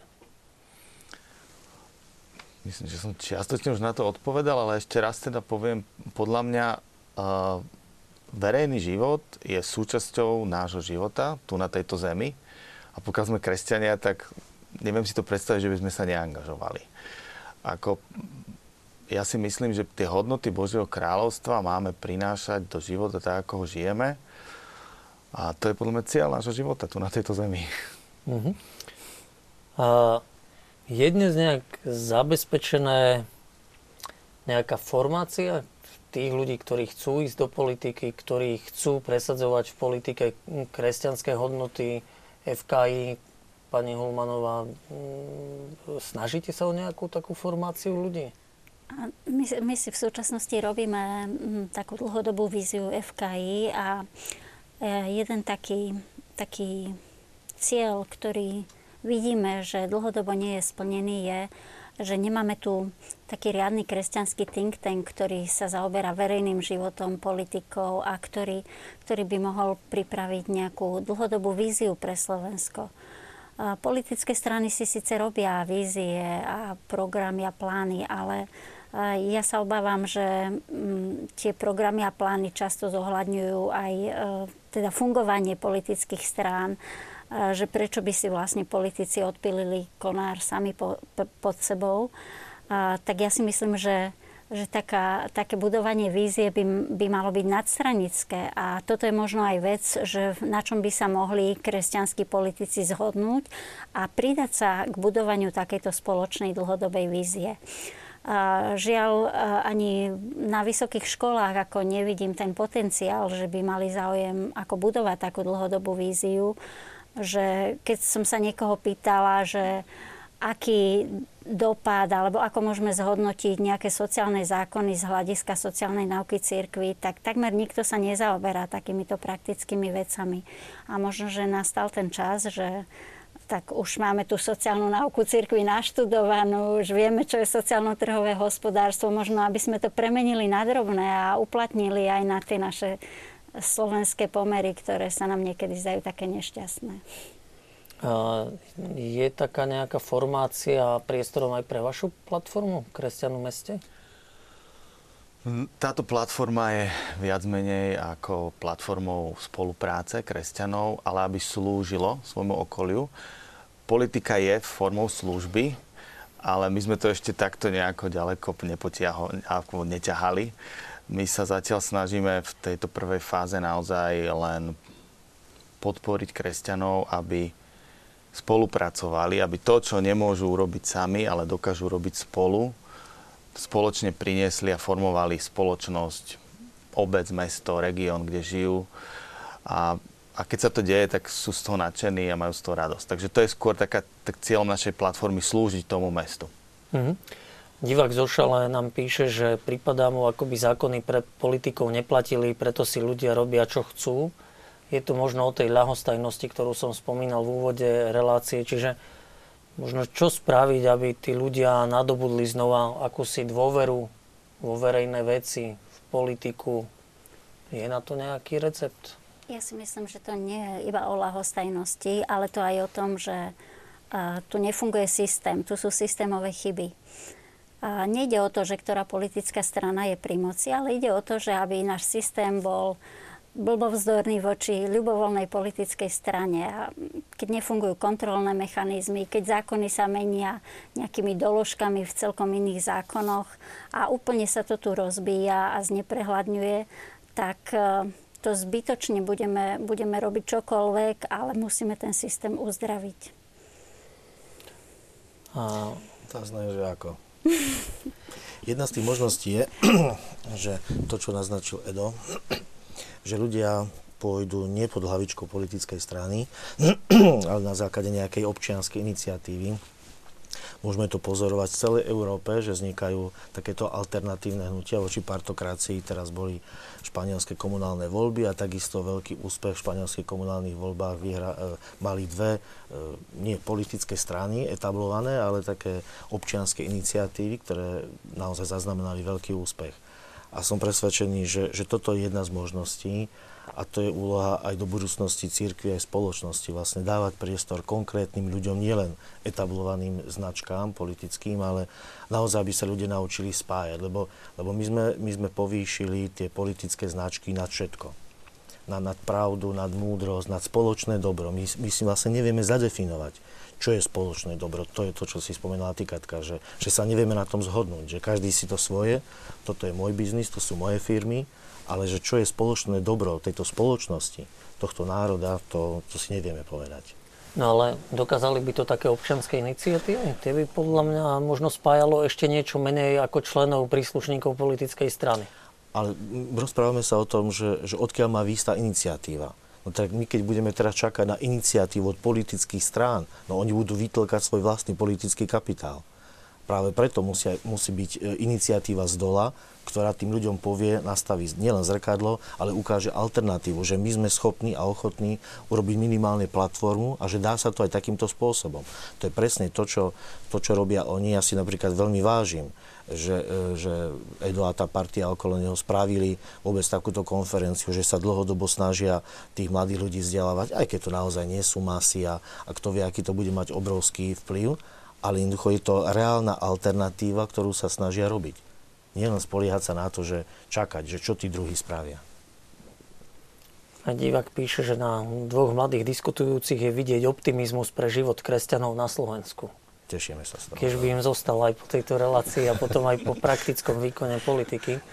Myslím, že som čiastočne už na to odpovedal, ale ešte raz teda poviem, podľa mňa uh, verejný život je súčasťou nášho života tu na tejto zemi. A pokiaľ sme kresťania, tak neviem si to predstaviť, že by sme sa neangažovali. Ako, ja si myslím, že tie hodnoty Božieho kráľovstva máme prinášať do života tak, ako ho žijeme. A to je podľa mňa cieľ nášho života tu na tejto zemi. Uh-huh. Uh, je dnes nejak zabezpečené nejaká formácia tých ľudí, ktorí chcú ísť do politiky, ktorí chcú presadzovať v politike kresťanské hodnoty, FKI, pani Hulmanová, mm, snažíte sa o nejakú takú formáciu ľudí? My, my si v súčasnosti robíme mm, takú dlhodobú víziu FKI a jeden taký, taký cieľ, ktorý vidíme, že dlhodobo nie je splnený, je, že nemáme tu taký riadny kresťanský think tank, ktorý sa zaoberá verejným životom, politikou a ktorý, ktorý by mohol pripraviť nejakú dlhodobú víziu pre Slovensko. Politické strany si síce robia vízie a programy a plány, ale ja sa obávam, že mm, tie programy a plány často zohľadňujú aj e, teda fungovanie politických strán že prečo by si vlastne politici odpilili konár sami po, po, pod sebou. Tak ja si myslím, že, že taká, také budovanie vízie by, by malo byť nadstranické. A toto je možno aj vec, že na čom by sa mohli kresťanskí politici zhodnúť a pridať sa k budovaniu takejto spoločnej dlhodobej vízie. A žiaľ, ani na vysokých školách ako nevidím ten potenciál, že by mali záujem ako budovať takú dlhodobú víziu že keď som sa niekoho pýtala, že aký dopad, alebo ako môžeme zhodnotiť nejaké sociálne zákony z hľadiska sociálnej náuky cirkvi, tak takmer nikto sa nezaoberá takýmito praktickými vecami. A možno, že nastal ten čas, že tak už máme tú sociálnu náuku cirkvi naštudovanú, už vieme, čo je sociálno-trhové hospodárstvo, možno aby sme to premenili na drobné a uplatnili aj na tie naše slovenské pomery, ktoré sa nám niekedy zdajú také nešťastné. Je taká nejaká formácia priestorom aj pre vašu platformu Kresťanu meste? Táto platforma je viac menej ako platformou spolupráce kresťanov, ale aby slúžilo svojmu okoliu. Politika je formou služby, ale my sme to ešte takto nejako ďaleko neťahali. My sa zatiaľ snažíme v tejto prvej fáze naozaj len podporiť kresťanov, aby spolupracovali, aby to, čo nemôžu urobiť sami, ale dokážu robiť spolu, spoločne priniesli a formovali spoločnosť, obec, mesto, región, kde žijú. A, a keď sa to deje, tak sú z toho nadšení a majú z toho radosť. Takže to je skôr taká, tak cieľom našej platformy slúžiť tomu mestu. Mm-hmm. Divák zo Šale nám píše, že prípadá mu, ako by zákony pre politikov neplatili, preto si ľudia robia, čo chcú. Je to možno o tej ľahostajnosti, ktorú som spomínal v úvode relácie, čiže možno čo spraviť, aby tí ľudia nadobudli znova akúsi dôveru vo verejné veci, v politiku. Je na to nejaký recept? Ja si myslím, že to nie je iba o ľahostajnosti, ale to aj o tom, že tu nefunguje systém, tu sú systémové chyby. A nejde o to, že ktorá politická strana je pri moci, ale ide o to, že aby náš systém bol blbovzdorný voči ľubovoľnej politickej strane. A keď nefungujú kontrolné mechanizmy, keď zákony sa menia nejakými doložkami v celkom iných zákonoch a úplne sa to tu rozbíja a zneprehľadňuje, tak e, to zbytočne budeme, budeme robiť čokoľvek, ale musíme ten systém uzdraviť. A... To znamená, že ako? Jedna z tých možností je, že to, čo naznačil Edo, že ľudia pôjdu nie pod hlavičkou politickej strany, ale na základe nejakej občianskej iniciatívy Môžeme to pozorovať v celej Európe, že vznikajú takéto alternatívne hnutia voči partokracii. Teraz boli španielské komunálne voľby a takisto veľký úspech v španielských komunálnych voľbách vyhra, e, mali dve e, nie politické strany etablované, ale také občianske iniciatívy, ktoré naozaj zaznamenali veľký úspech. A som presvedčený, že, že toto je jedna z možností, a to je úloha aj do budúcnosti církvy aj spoločnosti, vlastne dávať priestor konkrétnym ľuďom, nielen etablovaným značkám politickým, ale naozaj by sa ľudia naučili spájať, lebo, lebo my, sme, my sme povýšili tie politické značky nad všetko. Nad, nad pravdu, nad múdrosť, nad spoločné dobro. My, my si vlastne nevieme zadefinovať, čo je spoločné dobro. To je to, čo si spomenula ty, že, že sa nevieme na tom zhodnúť, že každý si to svoje, toto je môj biznis, to sú moje firmy, ale že čo je spoločné dobro tejto spoločnosti, tohto národa, to, to si nevieme povedať. No ale dokázali by to také občianské iniciatívy? Tie by podľa mňa možno spájalo ešte niečo menej ako členov príslušníkov politickej strany. Ale rozprávame sa o tom, že, že odkiaľ má výsta iniciatíva. No tak my keď budeme teraz čakať na iniciatívu od politických strán, no oni budú vytlkať svoj vlastný politický kapitál. Práve preto musia, musí byť e, iniciatíva z dola, ktorá tým ľuďom povie, nastaví nielen zrkadlo, ale ukáže alternatívu, že my sme schopní a ochotní urobiť minimálne platformu a že dá sa to aj takýmto spôsobom. To je presne to, čo, to, čo robia oni. Ja si napríklad veľmi vážim, že, e, že Edo a tá partia okolo neho spravili vôbec takúto konferenciu, že sa dlhodobo snažia tých mladých ľudí vzdelávať, aj keď to naozaj nie sú masy a, a kto vie, aký to bude mať obrovský vplyv ale jednoducho je to reálna alternatíva, ktorú sa snažia robiť. Nielen spoliehať sa na to, že čakať, že čo tí druhí spravia. A divák píše, že na dvoch mladých diskutujúcich je vidieť optimizmus pre život kresťanov na Slovensku. Tešíme sa z toho. Keď by im zostal aj po tejto relácii a potom aj po praktickom výkone politiky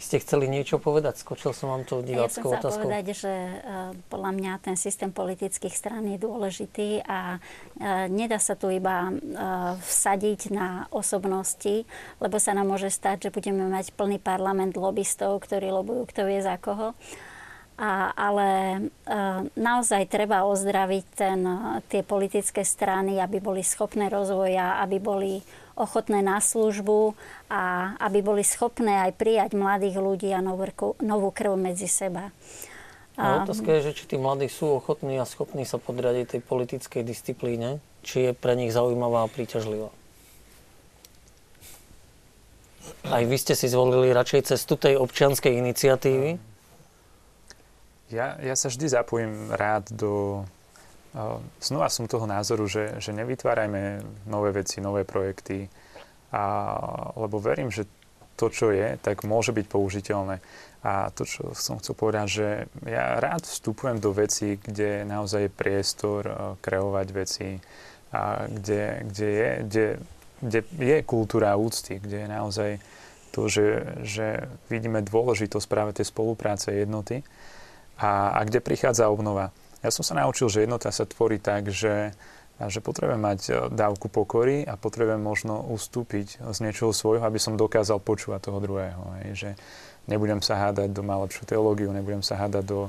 ste chceli niečo povedať? Skočil som vám to diváckou ja otázkou. povedať, že uh, podľa mňa ten systém politických strán je dôležitý a uh, nedá sa tu iba uh, vsadiť na osobnosti, lebo sa nám môže stať, že budeme mať plný parlament lobbystov, ktorí lobujú kto vie za koho. A, ale e, naozaj treba ozdraviť ten, tie politické strany, aby boli schopné rozvoja, aby boli ochotné na službu a aby boli schopné aj prijať mladých ľudí a novú, novú krv medzi seba. A otázka je, že či tí mladí sú ochotní a schopní sa podradiť tej politickej disciplíne, či je pre nich zaujímavá a príťažlivá. Aj vy ste si zvolili radšej cestu tej občianskej iniciatívy? Ja, ja sa vždy zapojím rád do... Znova som toho názoru, že, že nevytvárajme nové veci, nové projekty, a, lebo verím, že to, čo je, tak môže byť použiteľné. A to, čo som chcel povedať, že ja rád vstupujem do vecí, kde naozaj je priestor kreovať veci, a kde, kde, je, kde, kde je kultúra úcty, kde je naozaj to, že, že vidíme dôležitosť práve tej spolupráce jednoty a, a kde prichádza obnova. Ja som sa naučil, že jednota sa tvorí tak, že, že potrebujem mať e, dávku pokory a potrebujem možno ustúpiť z niečoho svojho, aby som dokázal počúvať toho druhého. Hej. Že nebudem sa hádať do má lepšiu teológiu, nebudem sa hádať do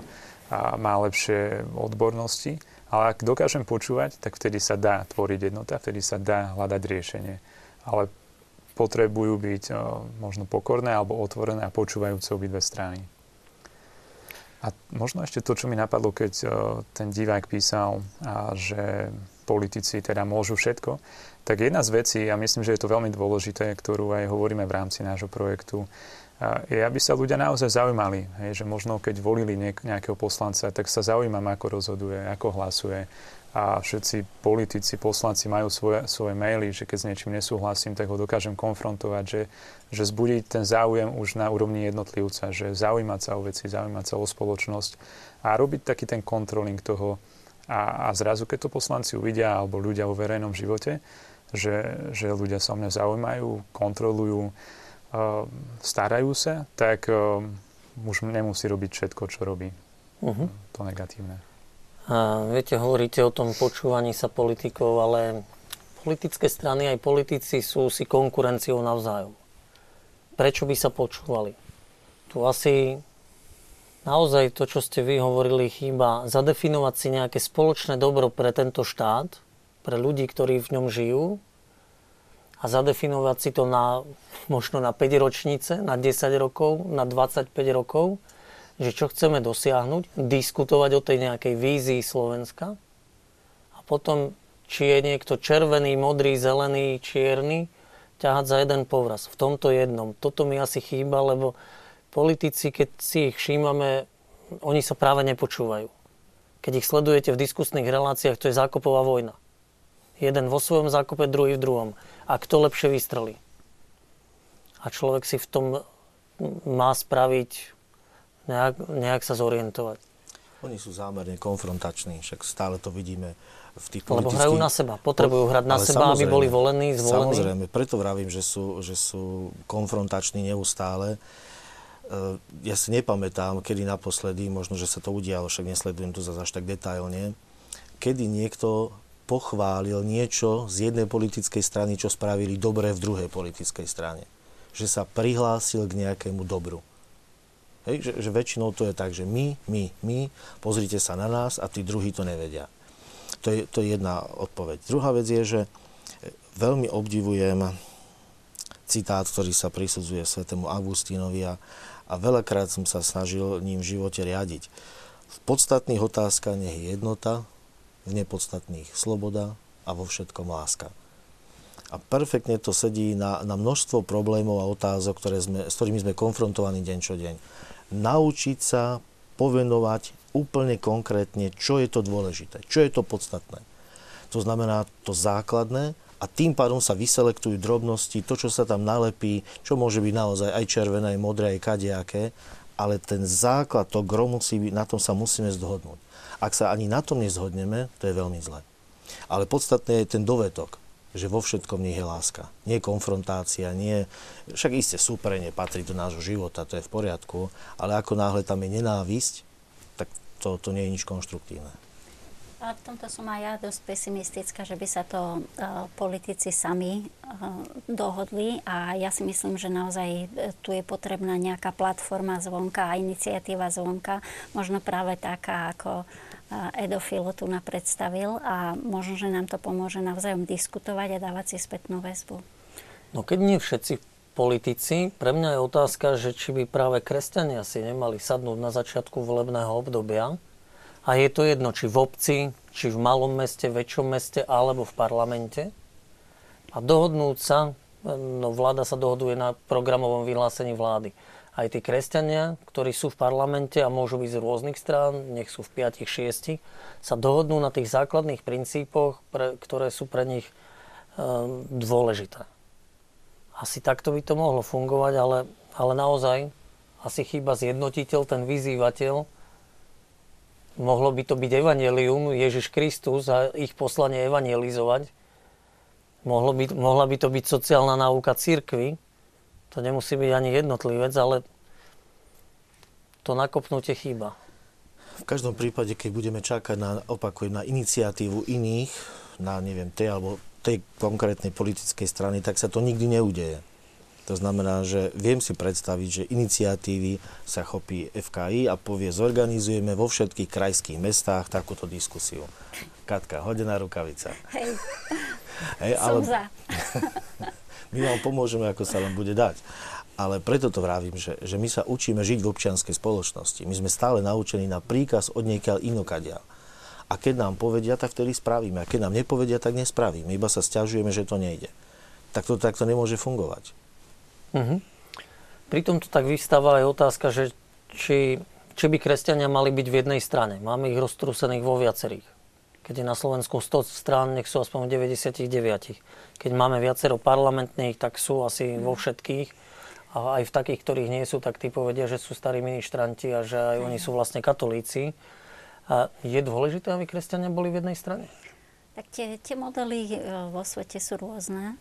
a má lepšie odbornosti, ale ak dokážem počúvať, tak vtedy sa dá tvoriť jednota, vtedy sa dá hľadať riešenie. Ale potrebujú byť e, možno pokorné alebo otvorené a počúvajúce obidve strany. A možno ešte to, čo mi napadlo, keď uh, ten divák písal, že politici teda môžu všetko, tak jedna z vecí, a myslím, že je to veľmi dôležité, ktorú aj hovoríme v rámci nášho projektu, je, aby sa ľudia naozaj zaujímali, že možno keď volili nejakého poslanca, tak sa zaujímam, ako rozhoduje, ako hlasuje, a všetci politici, poslanci majú svoje, svoje maily, že keď s niečím nesúhlasím, tak ho dokážem konfrontovať, že, že zbudiť ten záujem už na úrovni jednotlivca, že zaujímať sa o veci, zaujímať sa o spoločnosť a robiť taký ten kontroling toho. A, a zrazu, keď to poslanci uvidia, alebo ľudia vo verejnom živote, že, že ľudia sa o mňa zaujímajú, kontrolujú, uh, starajú sa, tak uh, už nemusí robiť všetko, čo robí. Uh-huh. To negatívne. A viete, hovoríte o tom počúvaní sa politikov, ale politické strany aj politici sú si konkurenciou navzájom. Prečo by sa počúvali? Tu asi naozaj to, čo ste vy hovorili, chýba zadefinovať si nejaké spoločné dobro pre tento štát, pre ľudí, ktorí v ňom žijú a zadefinovať si to na, možno na 5 ročnice, na 10 rokov, na 25 rokov, že čo chceme dosiahnuť, diskutovať o tej nejakej vízii Slovenska a potom, či je niekto červený, modrý, zelený, čierny, ťahať za jeden povraz. V tomto jednom. Toto mi asi chýba, lebo politici, keď si ich všímame, oni sa práve nepočúvajú. Keď ich sledujete v diskusných reláciách, to je zákopová vojna. Jeden vo svojom zákope, druhý v druhom. A kto lepšie vystrelí? A človek si v tom má spraviť, nejak, nejak sa zorientovať. Oni sú zámerne konfrontační, však stále to vidíme v tých Lebo hrajú na seba, potrebujú hrať na seba, aby boli volení, zvolení. Samozrejme, preto vravím, že sú, že sú konfrontační neustále. E, ja si nepamätám, kedy naposledy, možno, že sa to udialo, však nesledujem to zase až tak detailne, kedy niekto pochválil niečo z jednej politickej strany, čo spravili dobre v druhej politickej strane. Že sa prihlásil k nejakému dobru. Hej, že, že väčšinou to je tak, že my, my, my, pozrite sa na nás a tí druhí to nevedia. To je, to je jedna odpoveď. Druhá vec je, že veľmi obdivujem citát, ktorý sa prisudzuje svetému Augustínovi a, a veľakrát som sa snažil ním v živote riadiť. V podstatných otázkach nech je jednota, v nepodstatných sloboda a vo všetkom láska. A perfektne to sedí na, na množstvo problémov a otázok, ktoré sme, s ktorými sme konfrontovaní deň čo deň. Naučiť sa povenovať úplne konkrétne, čo je to dôležité, čo je to podstatné. To znamená to základné a tým pádom sa vyselektujú drobnosti, to, čo sa tam nalepí, čo môže byť naozaj aj červené, aj modré, aj kadejaké, ale ten základ, to gro musí byť, na tom sa musíme zhodnúť. Ak sa ani na tom nezhodneme, to je veľmi zle. Ale podstatné je ten dovetok, že vo všetkom nie je láska. Nie je konfrontácia, nie... Však isté súperenie patrí do nášho života, to je v poriadku, ale ako náhle tam je nenávisť, tak to, to nie je nič konštruktívne. A v tomto som aj ja dosť pesimistická, že by sa to uh, politici sami uh, dohodli a ja si myslím, že naozaj e, tu je potrebná nejaká platforma zvonka a iniciatíva zvonka, možno práve taká, ako Edo Filo tu predstavil a možno, že nám to pomôže navzájom diskutovať a dávať si spätnú väzbu. No keď nie všetci politici, pre mňa je otázka, že či by práve kresťania si nemali sadnúť na začiatku volebného obdobia. A je to jedno, či v obci, či v malom meste, väčšom meste alebo v parlamente. A dohodnúť sa, no vláda sa dohoduje na programovom vyhlásení vlády aj tí kresťania, ktorí sú v parlamente a môžu byť z rôznych strán, nech sú v 5-6, sa dohodnú na tých základných princípoch, pre, ktoré sú pre nich um, dôležité. Asi takto by to mohlo fungovať, ale, ale naozaj asi chýba zjednotiteľ, ten vyzývateľ. Mohlo by to byť evanelium, Ježiš Kristus a ich poslanie evangelizovať. Mohlo by, mohla by to byť sociálna náuka církvy, to nemusí byť ani jednotlivec, ale to nakopnutie chýba. V každom prípade, keď budeme čakať na, opakujem, na iniciatívu iných, na neviem, tej alebo tej konkrétnej politickej strany, tak sa to nikdy neudeje. To znamená, že viem si predstaviť, že iniciatívy sa chopí FKI a povie, zorganizujeme vo všetkých krajských mestách takúto diskusiu. Katka, hodená rukavica. Hej, Hej ale... som za. my vám pomôžeme, ako sa len bude dať. Ale preto to vravím, že, že my sa učíme žiť v občianskej spoločnosti. My sme stále naučení na príkaz od niekiaľ inokadia. A keď nám povedia, tak vtedy spravíme. A keď nám nepovedia, tak nespravíme. Iba sa stiažujeme, že to nejde. Tak to takto nemôže fungovať. Uh-huh. Pri tomto tak vystáva aj otázka, že či, či by kresťania mali byť v jednej strane. Máme ich roztrúsených vo viacerých. Keď je na Slovensku 100 strán, nech sú aspoň 99. Keď máme viacero parlamentných, tak sú asi vo všetkých. A aj v takých, ktorých nie sú, tak tí povedia, že sú starí ministranti a že aj oni sú vlastne katolíci. A je dôležité, aby kresťania boli v jednej strane? Tak tie, tie modely e, vo svete sú rôzne.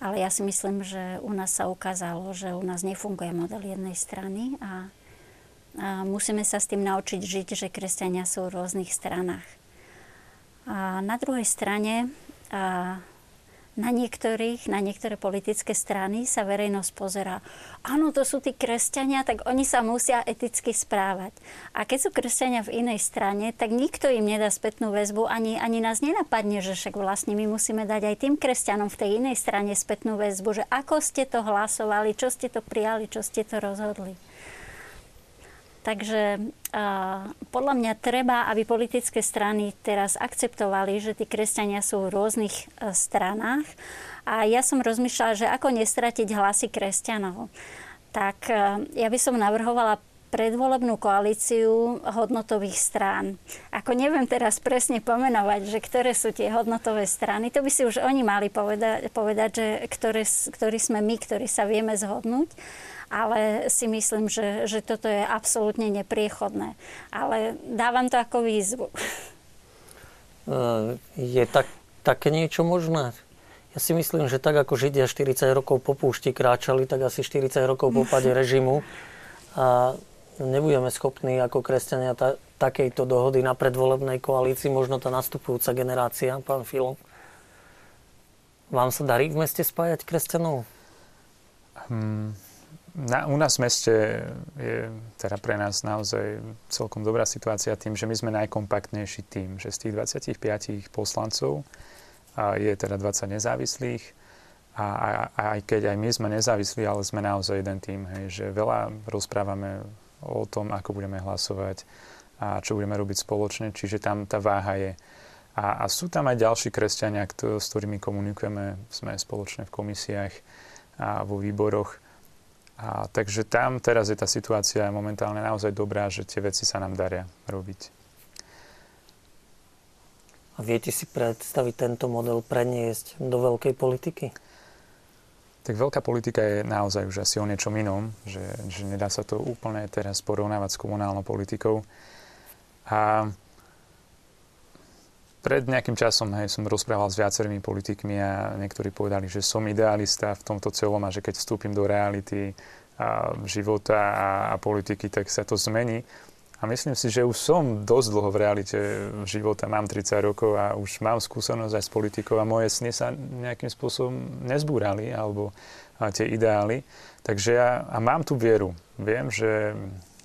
Ale ja si myslím, že u nás sa ukázalo, že u nás nefunguje model jednej strany a, a musíme sa s tým naučiť žiť, že kresťania sú v rôznych stranách. A na druhej strane a na niektorých, na niektoré politické strany sa verejnosť pozera. Áno, to sú tí kresťania, tak oni sa musia eticky správať. A keď sú kresťania v inej strane, tak nikto im nedá spätnú väzbu, ani, ani nás nenapadne, že však vlastne my musíme dať aj tým kresťanom v tej inej strane spätnú väzbu, že ako ste to hlasovali, čo ste to prijali, čo ste to rozhodli. Takže uh, podľa mňa treba, aby politické strany teraz akceptovali, že tí kresťania sú v rôznych uh, stranách. A ja som rozmýšľala, že ako nestratiť hlasy kresťanov. Tak uh, ja by som navrhovala predvolebnú koalíciu hodnotových strán. Ako neviem teraz presne pomenovať, že ktoré sú tie hodnotové strany, to by si už oni mali povedať, povedať že ktoré, ktorí sme my, ktorí sa vieme zhodnúť ale si myslím, že, že toto je absolútne nepriechodné. Ale dávam to ako výzvu. Eh, je tak, také niečo možné? Ja si myslím, že tak ako Židia 40 rokov po púšti kráčali, tak asi 40 rokov po pade režimu a nebudeme schopní ako kresťania ta, takejto dohody na predvolebnej koalícii, možno tá nastupujúca generácia, pán Filo. Vám sa darí v meste spájať kresťanov? Hmm, na, u nás v meste je teda pre nás naozaj celkom dobrá situácia tým, že my sme najkompaktnejší tým, že z tých 25 poslancov a je teda 20 nezávislých a, a, a aj keď aj my sme nezávislí, ale sme naozaj jeden tým, hej, že veľa rozprávame o tom, ako budeme hlasovať a čo budeme robiť spoločne, čiže tam tá váha je. A, a sú tam aj ďalší kresťania, kto, s ktorými komunikujeme, sme spoločne v komisiách a vo výboroch a, takže tam teraz je tá situácia momentálne naozaj dobrá, že tie veci sa nám daria robiť. A viete si predstaviť tento model preniesť do veľkej politiky? Tak veľká politika je naozaj už asi o niečom inom, že, že nedá sa to úplne teraz porovnávať s komunálnou politikou. A pred nejakým časom hej, som rozprával s viacerými politikmi a niektorí povedali, že som idealista v tomto celom a že keď vstúpim do reality a života a, a politiky, tak sa to zmení. A myslím si, že už som dosť dlho v realite života, mám 30 rokov a už mám skúsenosť aj s politikou a moje sny sa nejakým spôsobom nezbúrali, alebo a tie ideály. Takže ja a mám tú vieru. Viem, že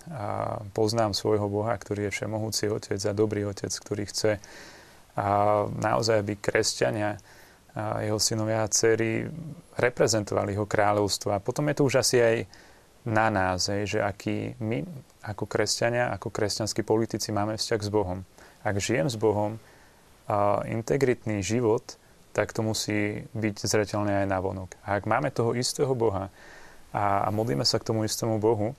a poznám svojho Boha, ktorý je všemohúci otec a dobrý otec, ktorý chce a naozaj, aby kresťania a jeho synovia a dcery reprezentovali jeho kráľovstvo. A potom je to už asi aj na nás, že aký my ako kresťania, ako kresťanskí politici máme vzťah s Bohom. Ak žijem s Bohom a integritný život, tak to musí byť zreteľné aj na vonok. A ak máme toho istého Boha a, a modlíme sa k tomu istému Bohu,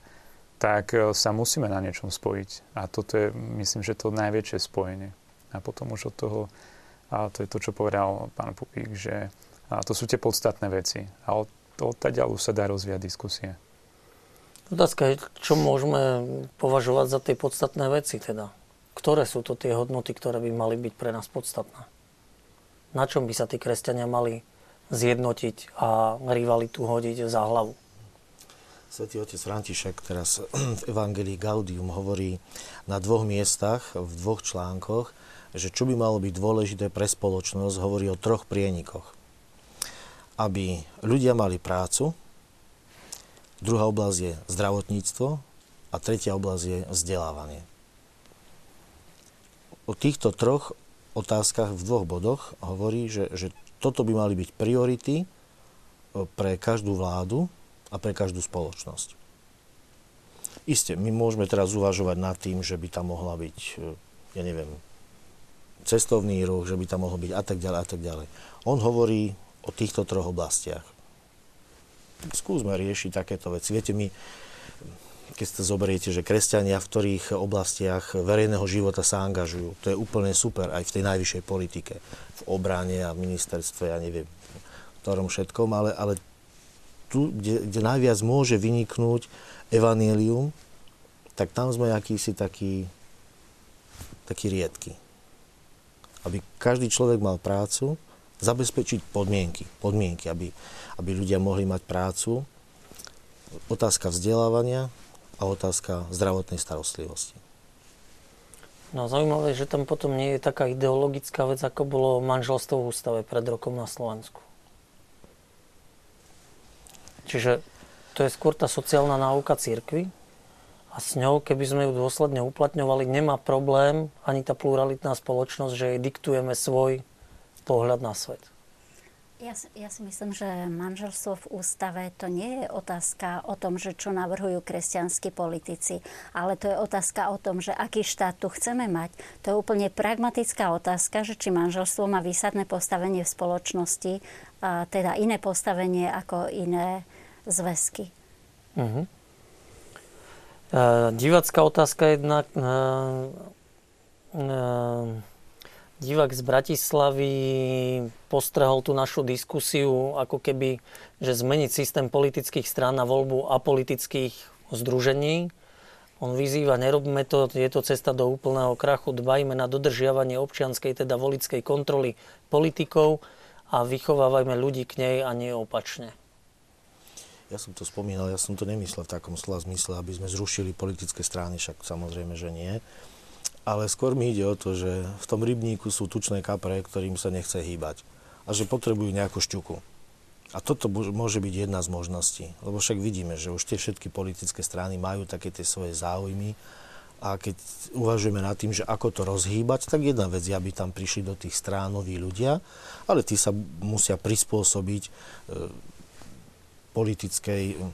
tak e, sa musíme na niečom spojiť. A toto je, myslím, že to najväčšie spojenie. A potom už od toho, a to je to, čo povedal pán Pupík, že a to sú tie podstatné veci. A od, od ďalú sa dá rozvíjať diskusie. Otázka je, čo môžeme považovať za tie podstatné veci teda? Ktoré sú to tie hodnoty, ktoré by mali byť pre nás podstatné? Na čom by sa tí kresťania mali zjednotiť a rivalitu hodiť za hlavu? Svetý otec František teraz v Evangelii Gaudium hovorí na dvoch miestach, v dvoch článkoch, že čo by malo byť dôležité pre spoločnosť, hovorí o troch prienikoch. Aby ľudia mali prácu, druhá oblasť je zdravotníctvo a tretia oblasť je vzdelávanie. O týchto troch otázkach v dvoch bodoch hovorí, že, že toto by mali byť priority e, pre každú vládu a pre každú spoločnosť. Isté, my môžeme teraz uvažovať nad tým, že by tam mohla byť, e, ja neviem, cestovný ruch, že by tam mohol byť a tak ďalej a tak ďalej. On hovorí o týchto troch oblastiach. Skúsme riešiť takéto veci. Viete, my, keď ste zoberiete, že kresťania v ktorých oblastiach verejného života sa angažujú, to je úplne super aj v tej najvyššej politike, v obrane a ministerstve, ja neviem, v ktorom všetkom, ale, ale tu, kde, kde najviac môže vyniknúť evanílium, tak tam sme akýsi taký, taký riedky aby každý človek mal prácu, zabezpečiť podmienky, podmienky aby, aby ľudia mohli mať prácu, otázka vzdelávania a otázka zdravotnej starostlivosti. No zaujímavé, že tam potom nie je taká ideologická vec, ako bolo manželstvo v ústave pred rokom na Slovensku. Čiže to je skôr tá sociálna náuka církvy, a s ňou, keby sme ju dôsledne uplatňovali, nemá problém ani tá pluralitná spoločnosť, že jej diktujeme svoj pohľad na svet. Ja, ja si myslím, že manželstvo v ústave to nie je otázka o tom, že čo navrhujú kresťanskí politici, ale to je otázka o tom, že aký štát tu chceme mať. To je úplne pragmatická otázka, že či manželstvo má výsadné postavenie v spoločnosti, a teda iné postavenie ako iné zväzky. Uh-huh. Uh, divácká otázka jednak. Uh, uh, divák z Bratislavy postrehol tú našu diskusiu, ako keby, že zmeniť systém politických strán na voľbu apolitických združení. On vyzýva, nerobme to, je to cesta do úplného krachu, dbajme na dodržiavanie občianskej, teda volickej kontroly politikov a vychovávajme ľudí k nej a nie opačne. Ja som to spomínal, ja som to nemyslel v takom slova zmysle, aby sme zrušili politické strany, však samozrejme, že nie ale skôr mi ide o to, že v tom rybníku sú tučné kapre, ktorým sa nechce hýbať a že potrebujú nejakú šťuku. A toto môže byť jedna z možností, lebo však vidíme, že už tie všetky politické strany majú také tie svoje záujmy a keď uvažujeme nad tým, že ako to rozhýbať, tak jedna vec je, aby tam prišli do tých strán noví ľudia, ale tí sa musia prispôsobiť e, politickej, e,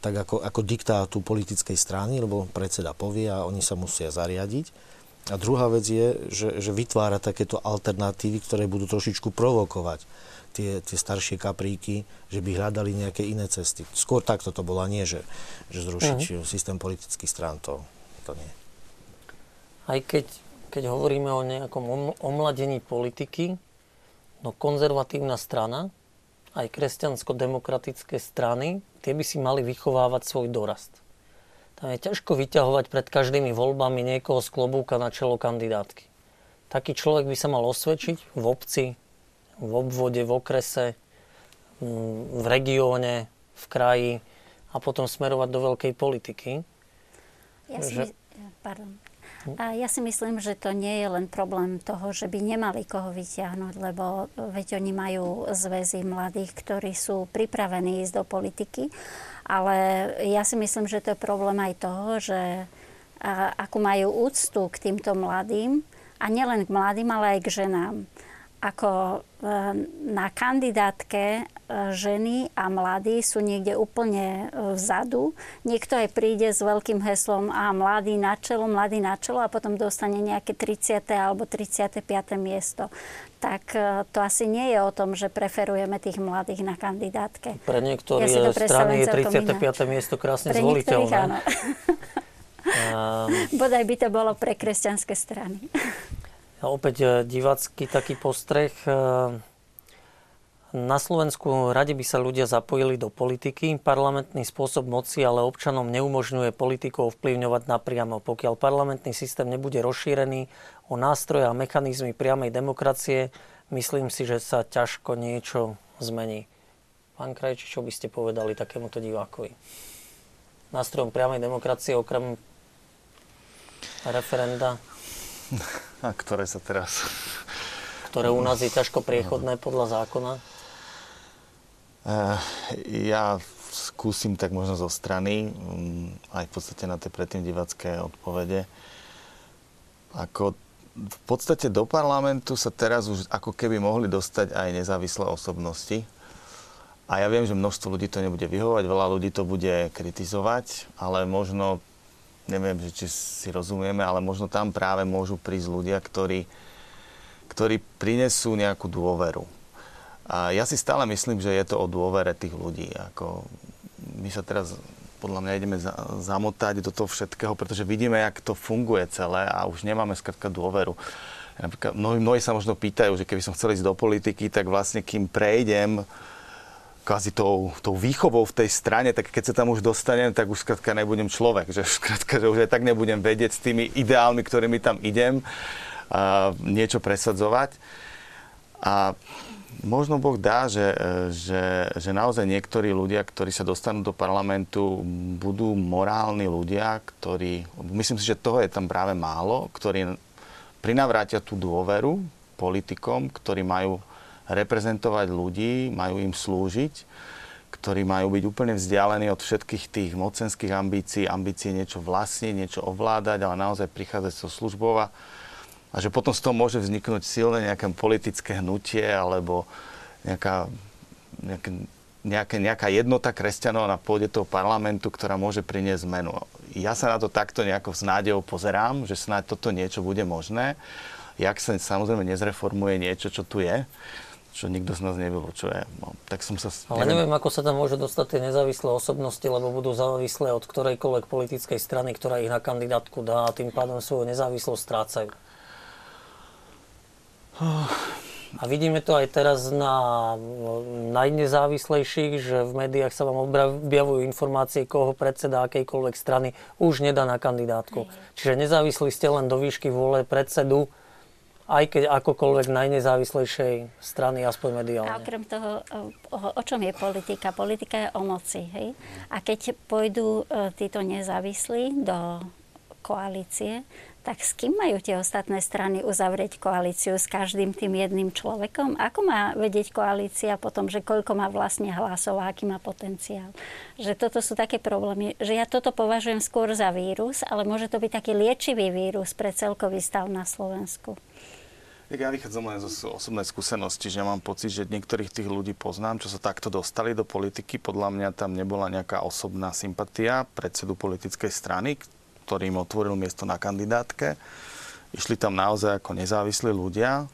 tak ako, ako diktátu politickej strany, lebo predseda povie a oni sa musia zariadiť. A druhá vec je, že, že vytvára takéto alternatívy, ktoré budú trošičku provokovať tie, tie staršie kapríky, že by hľadali nejaké iné cesty. Skôr takto to bolo, nie že, že zrušiť uh-huh. systém politických strán, to, to nie. Aj keď, keď hovoríme o nejakom omladení politiky, no konzervatívna strana, aj kresťansko-demokratické strany, tie by si mali vychovávať svoj dorast. Tam je ťažko vyťahovať pred každými voľbami niekoho z klobúka na čelo kandidátky. Taký človek by sa mal osvedčiť v obci, v obvode, v okrese, mm, v regióne, v kraji a potom smerovať do veľkej politiky. Ja si, že... pardon. A ja si myslím, že to nie je len problém toho, že by nemali koho vyťahnuť, lebo veď oni majú zväzy mladých, ktorí sú pripravení ísť do politiky ale ja si myslím, že to je problém aj toho, že ako majú úctu k týmto mladým, a nielen k mladým, ale aj k ženám. Ako e, na kandidátke ženy a mladí sú niekde úplne e, vzadu. Niekto aj príde s veľkým heslom a mladý na čelo, mladý na čelo a potom dostane nejaké 30. alebo 35. miesto tak e, to asi nie je o tom, že preferujeme tých mladých na kandidátke. Pre niektoré ja strany je 35. miesto krásne pre zvoliteľné. áno. um, Bodaj by to bolo pre kresťanské strany. A opäť e, divácky taký postreh. Na Slovensku radi by sa ľudia zapojili do politiky. Parlamentný spôsob moci ale občanom neumožňuje politikov vplyvňovať napriamo. Pokiaľ parlamentný systém nebude rozšírený o nástroje a mechanizmy priamej demokracie, myslím si, že sa ťažko niečo zmení. Pán Krajči, čo by ste povedali takémuto divákovi? Nástrojom priamej demokracie okrem referenda? A ktoré sa teraz... Ktoré u nás je ťažko priechodné podľa zákona? Eh, ja skúsim tak možno zo strany, mm, aj v podstate na tie predtým divacké odpovede. Ako v podstate do parlamentu sa teraz už ako keby mohli dostať aj nezávislé osobnosti. A ja viem, že množstvo ľudí to nebude vyhovať, veľa ľudí to bude kritizovať, ale možno, neviem, že či si rozumieme, ale možno tam práve môžu prísť ľudia, ktorí, ktorí prinesú nejakú dôveru a ja si stále myslím, že je to o dôvere tých ľudí. Ako my sa teraz podľa mňa ideme za, zamotať do toho všetkého, pretože vidíme, jak to funguje celé a už nemáme skratka dôveru. Napríklad, mnohí, mnohí sa možno pýtajú, že keby som chcel ísť do politiky, tak vlastne kým prejdem kvázi tou, tou výchovou v tej strane, tak keď sa tam už dostanem, tak už skratka nebudem človek. Že skratka, že už aj tak nebudem vedieť s tými ideálmi, ktorými tam idem, a niečo presadzovať. A možno Boh dá, že, že, že naozaj niektorí ľudia, ktorí sa dostanú do parlamentu, budú morálni ľudia, ktorí, myslím si, že toho je tam práve málo, ktorí prinavrátia tú dôveru politikom, ktorí majú reprezentovať ľudí, majú im slúžiť, ktorí majú byť úplne vzdialení od všetkých tých mocenských ambícií, ambícií niečo vlastniť, niečo ovládať, ale naozaj prichádzať so službou a že potom z toho môže vzniknúť silné nejaké politické hnutie alebo nejaká, nejaké, nejaké, nejaká jednota kresťanov na pôde toho parlamentu, ktorá môže priniesť zmenu. Ja sa na to takto nejako s nádejou pozerám, že snáď toto niečo bude možné. Jak sa samozrejme nezreformuje niečo, čo tu je, čo nikto z nás nevylučuje. No, tak som sa... Ale neviem, ako sa tam môže dostať tie nezávislé osobnosti, lebo budú závislé od ktorejkoľvek politickej strany, ktorá ich na kandidátku dá a tým pádom svoju nezávislosť strácajú. A vidíme to aj teraz na najnezávislejších, že v médiách sa vám objavujú informácie, koho predseda akejkoľvek strany už nedá na kandidátku. Čiže nezávislí ste len do výšky vôle predsedu, aj keď akokoľvek najnezávislejšej strany, aspoň mediálne. A okrem toho, o, o čom je politika? Politika je o moci. Hej? A keď pôjdu e, títo nezávislí do koalície, tak s kým majú tie ostatné strany uzavrieť koalíciu? S každým tým jedným človekom? Ako má vedieť koalícia potom, že koľko má vlastne hlasov a aký má potenciál? Že toto sú také problémy, že ja toto považujem skôr za vírus, ale môže to byť taký liečivý vírus pre celkový stav na Slovensku. Ja vychádzam len zo osobnej skúsenosti, že mám pocit, že niektorých tých ľudí poznám, čo sa takto dostali do politiky. Podľa mňa tam nebola nejaká osobná sympatia predsedu politickej strany, ktorý im otvoril miesto na kandidátke. Išli tam naozaj ako nezávislí ľudia,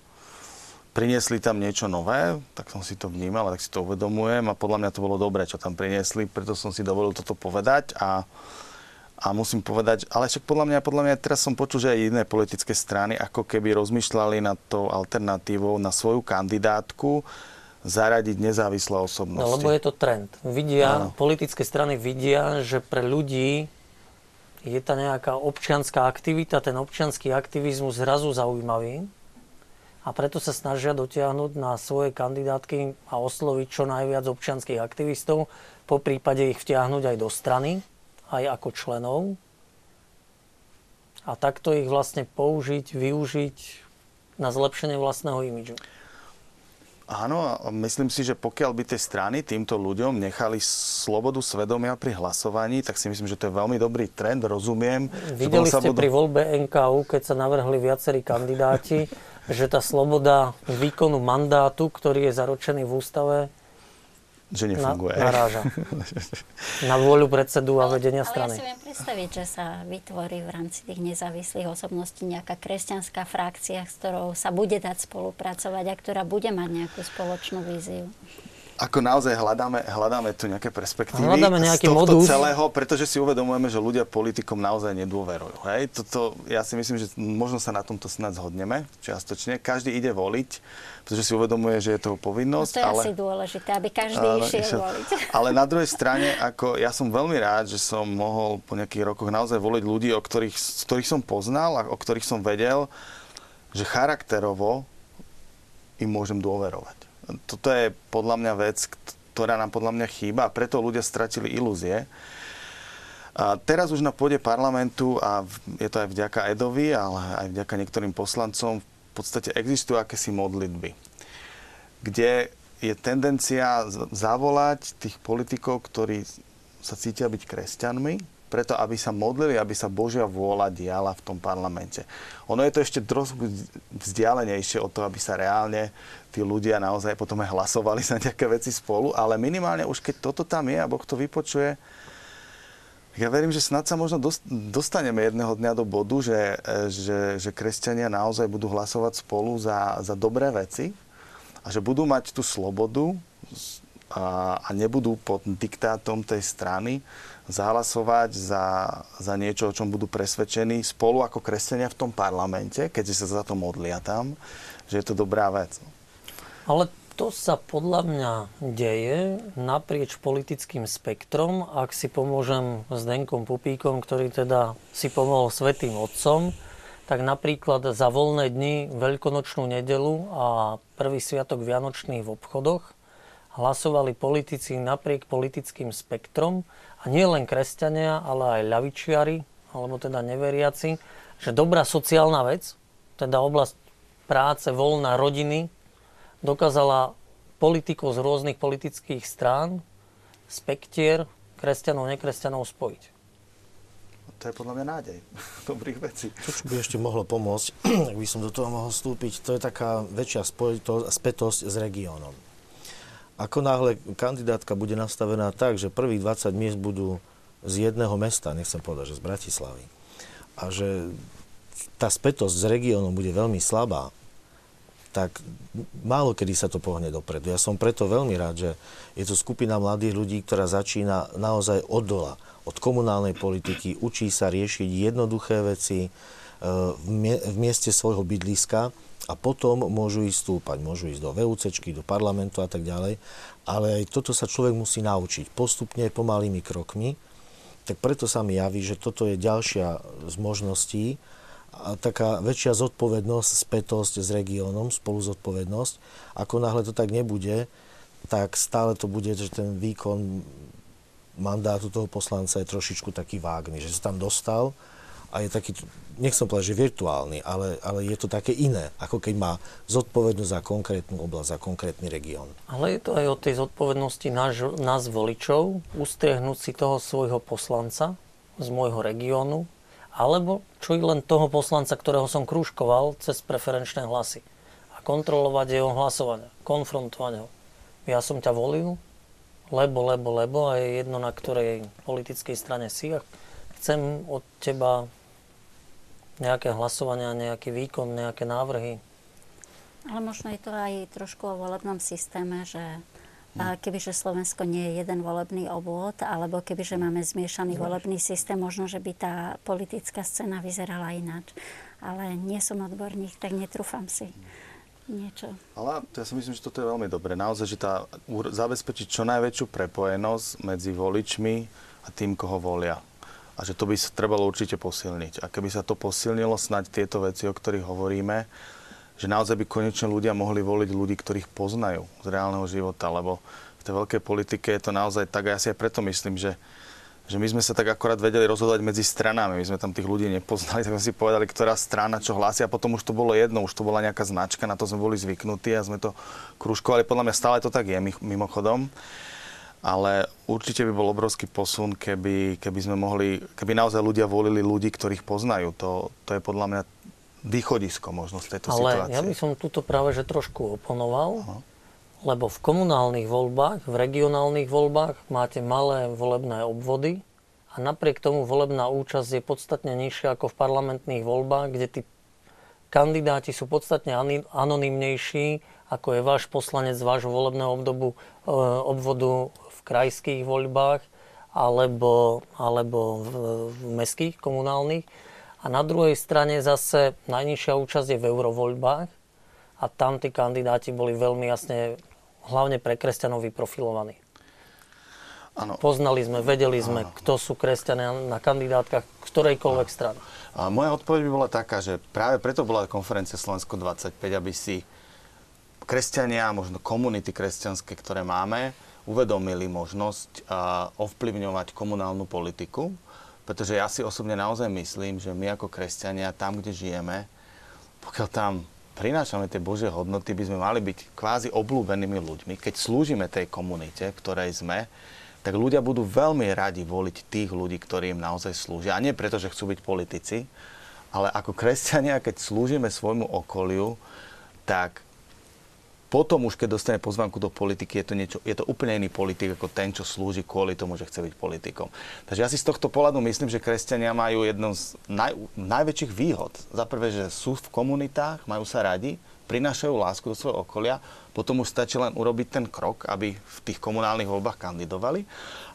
priniesli tam niečo nové, tak som si to vnímal, tak si to uvedomujem a podľa mňa to bolo dobré, čo tam priniesli, preto som si dovolil toto povedať a a musím povedať, ale však podľa mňa, podľa mňa teraz som počul, že aj iné politické strany ako keby rozmýšľali nad tou alternatívou na svoju kandidátku zaradiť nezávislé osobnosti. No, lebo je to trend. Vidia, Áno. politické strany vidia, že pre ľudí je tá nejaká občianská aktivita, ten občianský aktivizmus zrazu zaujímavý a preto sa snažia dotiahnuť na svoje kandidátky a osloviť čo najviac občianských aktivistov, po prípade ich vtiahnuť aj do strany aj ako členov a takto ich vlastne použiť, využiť na zlepšenie vlastného imidžu. Áno, a myslím si, že pokiaľ by tie strany týmto ľuďom nechali slobodu svedomia pri hlasovaní, tak si myslím, že to je veľmi dobrý trend, rozumiem. Videli ste budú... pri voľbe NKU, keď sa navrhli viacerí kandidáti, že tá sloboda výkonu mandátu, ktorý je zaručený v ústave, že nefunguje. Na, naráža. na vôľu predsedu a vedenia strany. Ale ja si viem predstaviť, že sa vytvorí v rámci tých nezávislých osobností nejaká kresťanská frakcia, s ktorou sa bude dať spolupracovať a ktorá bude mať nejakú spoločnú víziu ako naozaj hľadáme, hľadáme tu nejaké perspektívy hľadáme nejaký z tohto modus. celého, pretože si uvedomujeme, že ľudia politikom naozaj nedôverujú. Hej? Toto, ja si myslím, že možno sa na tomto snad zhodneme čiastočne. Každý ide voliť, pretože si uvedomuje, že je toho povinnosť. No to je ale, asi dôležité, aby každý ale, išiel, išiel voliť. Ale na druhej strane, ako ja som veľmi rád, že som mohol po nejakých rokoch naozaj voliť ľudí, o ktorých, z ktorých som poznal a o ktorých som vedel, že charakterovo im môžem dôverovať toto je podľa mňa vec, ktorá nám podľa mňa chýba a preto ľudia stratili ilúzie. A teraz už na pôde parlamentu, a je to aj vďaka Edovi, ale aj vďaka niektorým poslancom, v podstate existujú akési modlitby, kde je tendencia zavolať tých politikov, ktorí sa cítia byť kresťanmi, preto aby sa modlili, aby sa Božia vôľa diala v tom parlamente. Ono je to ešte trošku vzdialenejšie od toho, aby sa reálne tí ľudia naozaj potom aj hlasovali za nejaké veci spolu, ale minimálne už keď toto tam je a Boh to vypočuje, ja verím, že snad sa možno dostaneme jedného dňa do bodu, že, že, že kresťania naozaj budú hlasovať spolu za, za dobré veci a že budú mať tú slobodu a, a nebudú pod diktátom tej strany zahlasovať za, za niečo, o čom budú presvedčení spolu ako kresťania v tom parlamente, keďže sa za to modlia tam, že je to dobrá vec. Ale to sa podľa mňa deje naprieč politickým spektrom, ak si pomôžem s Denkom Pupíkom, ktorý teda si pomohol Svetým Otcom, tak napríklad za voľné dni, veľkonočnú nedelu a prvý sviatok Vianočných v obchodoch hlasovali politici napriek politickým spektrom. A nie len kresťania, ale aj ľavičiari, alebo teda neveriaci, že dobrá sociálna vec, teda oblasť práce, voľná, rodiny, dokázala politikov z rôznych politických strán spektier kresťanov, nekresťanov spojiť? To je podľa mňa nádej dobrých vecí. To, čo by ešte mohlo pomôcť, ak by som do toho mohol vstúpiť, to je taká väčšia spojitosť, spätosť s regiónom. Ako náhle kandidátka bude nastavená tak, že prvých 20 miest budú z jedného mesta, nechcem povedať, že z Bratislavy, a že tá spätosť s regiónom bude veľmi slabá, tak málo kedy sa to pohne dopredu. Ja som preto veľmi rád, že je to skupina mladých ľudí, ktorá začína naozaj od dola, od komunálnej politiky, učí sa riešiť jednoduché veci e, v mieste svojho bydliska a potom môžu ísť stúpať, môžu ísť do VUCčky, do parlamentu a tak ďalej, ale aj toto sa človek musí naučiť. Postupne, pomalými krokmi, tak preto sa mi javí, že toto je ďalšia z možností taká väčšia zodpovednosť, spätosť s regiónom, spolu zodpovednosť. Ako náhle to tak nebude, tak stále to bude, že ten výkon mandátu toho poslanca je trošičku taký vágný, že sa tam dostal, a je taký, nechcem povedať, že virtuálny, ale, ale je to také iné, ako keď má zodpovednosť za konkrétnu oblasť, za konkrétny región. Ale je to aj o tej zodpovednosti nás, nás voličov, ustriehnúť si toho svojho poslanca z môjho regiónu, alebo čo i len toho poslanca, ktorého som krúžkoval cez preferenčné hlasy. A kontrolovať jeho hlasovanie, konfrontovať ho. Ja som ťa volil, lebo, lebo, lebo a je jedno na ktorej politickej strane si a chcem od teba nejaké hlasovania, nejaký výkon, nejaké návrhy. Ale možno je to aj trošku o volebnom systéme, že a kebyže Slovensko nie je jeden volebný obvod, alebo kebyže máme zmiešaný volebný systém, možno, že by tá politická scéna vyzerala ináč. Ale nie som odborník, tak netrúfam si niečo. Ale ja si myslím, že toto je veľmi dobré. Naozaj, že tá, zabezpečiť čo najväčšiu prepojenosť medzi voličmi a tým, koho volia a že to by sa trebalo určite posilniť. A keby sa to posilnilo, snáď tieto veci, o ktorých hovoríme, že naozaj by konečne ľudia mohli voliť ľudí, ktorých poznajú z reálneho života, lebo v tej veľkej politike je to naozaj tak, a ja si aj preto myslím, že že my sme sa tak akorát vedeli rozhodovať medzi stranami. My sme tam tých ľudí nepoznali, tak sme si povedali, ktorá strana čo hlási a potom už to bolo jedno, už to bola nejaká značka, na to sme boli zvyknutí a sme to kružkovali. Podľa mňa stále to tak je mimochodom ale určite by bol obrovský posun, keby, keby sme mohli, keby naozaj ľudia volili ľudí, ktorých poznajú. To, to je podľa mňa východisko možno z tejto ale situácie. Ale ja by som tuto práve že trošku oponoval, Aha. lebo v komunálnych voľbách, v regionálnych voľbách máte malé volebné obvody a napriek tomu volebná účasť je podstatne nižšia ako v parlamentných voľbách, kde tí kandidáti sú podstatne anonymnejší, ako je váš poslanec z vášho volebného obdobu, e, obvodu krajských voľbách alebo, alebo v, v mestských, komunálnych. A na druhej strane zase najnižšia účasť je v eurovoľbách a tam tí kandidáti boli veľmi jasne, hlavne pre kresťanov vyprofilovaní. Ano. Poznali sme, vedeli sme, ano. kto sú kresťania na kandidátkach ktorejkoľvek ano. strany. A moja odpoveď by bola taká, že práve preto bola konferencia Slovensko 25, aby si kresťania, možno komunity kresťanské, ktoré máme, uvedomili možnosť ovplyvňovať komunálnu politiku, pretože ja si osobne naozaj myslím, že my ako kresťania tam, kde žijeme, pokiaľ tam prinášame tie Božie hodnoty, by sme mali byť kvázi oblúbenými ľuďmi. Keď slúžime tej komunite, ktorej sme, tak ľudia budú veľmi radi voliť tých ľudí, ktorí im naozaj slúžia. A nie preto, že chcú byť politici, ale ako kresťania, keď slúžime svojmu okoliu, tak potom už, keď dostane pozvanku do politiky, je to, niečo, je to úplne iný politik ako ten, čo slúži kvôli tomu, že chce byť politikom. Takže ja si z tohto pohľadu myslím, že kresťania majú jedno z naj, najväčších výhod. Za prvé, že sú v komunitách, majú sa radi, prinášajú lásku do svojho okolia, potom už stačí len urobiť ten krok, aby v tých komunálnych voľbách kandidovali.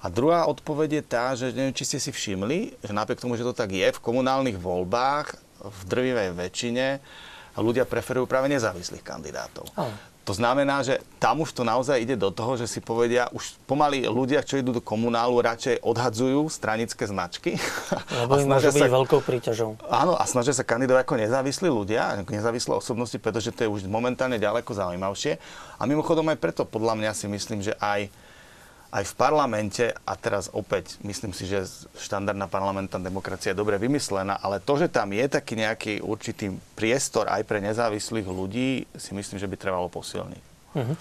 A druhá odpoveď je tá, že neviem, či ste si všimli, že napriek tomu, že to tak je, v komunálnych voľbách v drvivej väčšine ľudia preferujú práve nezávislých kandidátov. Oh. To znamená, že tam už to naozaj ide do toho, že si povedia, už pomaly ľudia, čo idú do komunálu, radšej odhadzujú stranické značky. Lebo im môže byť veľkou príťažou. Áno, a snažia sa kandidovať ako nezávislí ľudia, ako nezávislé osobnosti, pretože to je už momentálne ďaleko zaujímavšie. A mimochodom aj preto, podľa mňa si myslím, že aj aj v parlamente, a teraz opäť myslím si, že štandardná parlamentná demokracia je dobre vymyslená, ale to, že tam je taký nejaký určitý priestor aj pre nezávislých ľudí, si myslím, že by trebalo posilniť. Uh-huh.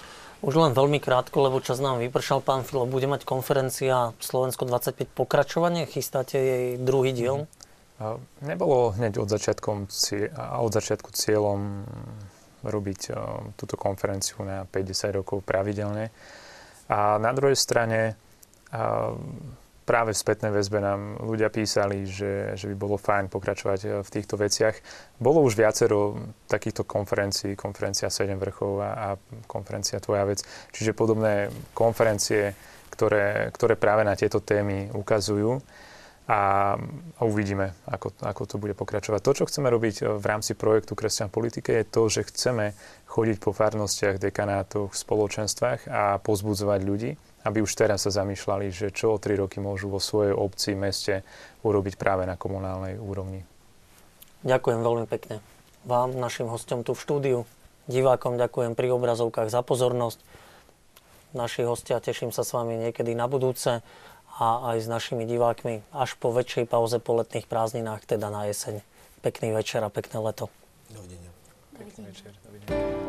Už len veľmi krátko, lebo čas nám vypršal. Pán Filo, bude mať konferencia Slovensko 25 pokračovanie? Chystáte jej druhý diel? Nebolo hneď od, začiatkom, od začiatku cieľom robiť túto konferenciu na 50 rokov pravidelne. A na druhej strane práve v spätnej väzbe nám ľudia písali, že, že by bolo fajn pokračovať e, v týchto veciach. Bolo už viacero takýchto konferencií, konferencia 7 vrchov a, a konferencia Tvoja vec, čiže podobné konferencie, ktoré, ktoré práve na tieto témy ukazujú a, uvidíme, ako, ako to bude pokračovať. To, čo chceme robiť e, v rámci projektu Kresťan politike, je to, že chceme chodiť po farnostiach, dekanátoch, spoločenstvách a pozbudzovať ľudí, aby už teraz sa zamýšľali, že čo o tri roky môžu vo svojej obci, meste urobiť práve na komunálnej úrovni. Ďakujem veľmi pekne. Vám, našim hostom tu v štúdiu, divákom ďakujem pri obrazovkách za pozornosť. Naši hostia, teším sa s vami niekedy na budúce a aj s našimi divákmi až po väčšej pauze po letných prázdninách, teda na jeseň. Pekný večer a pekné leto. Dovidenia. Pekný večer. Dovidenia.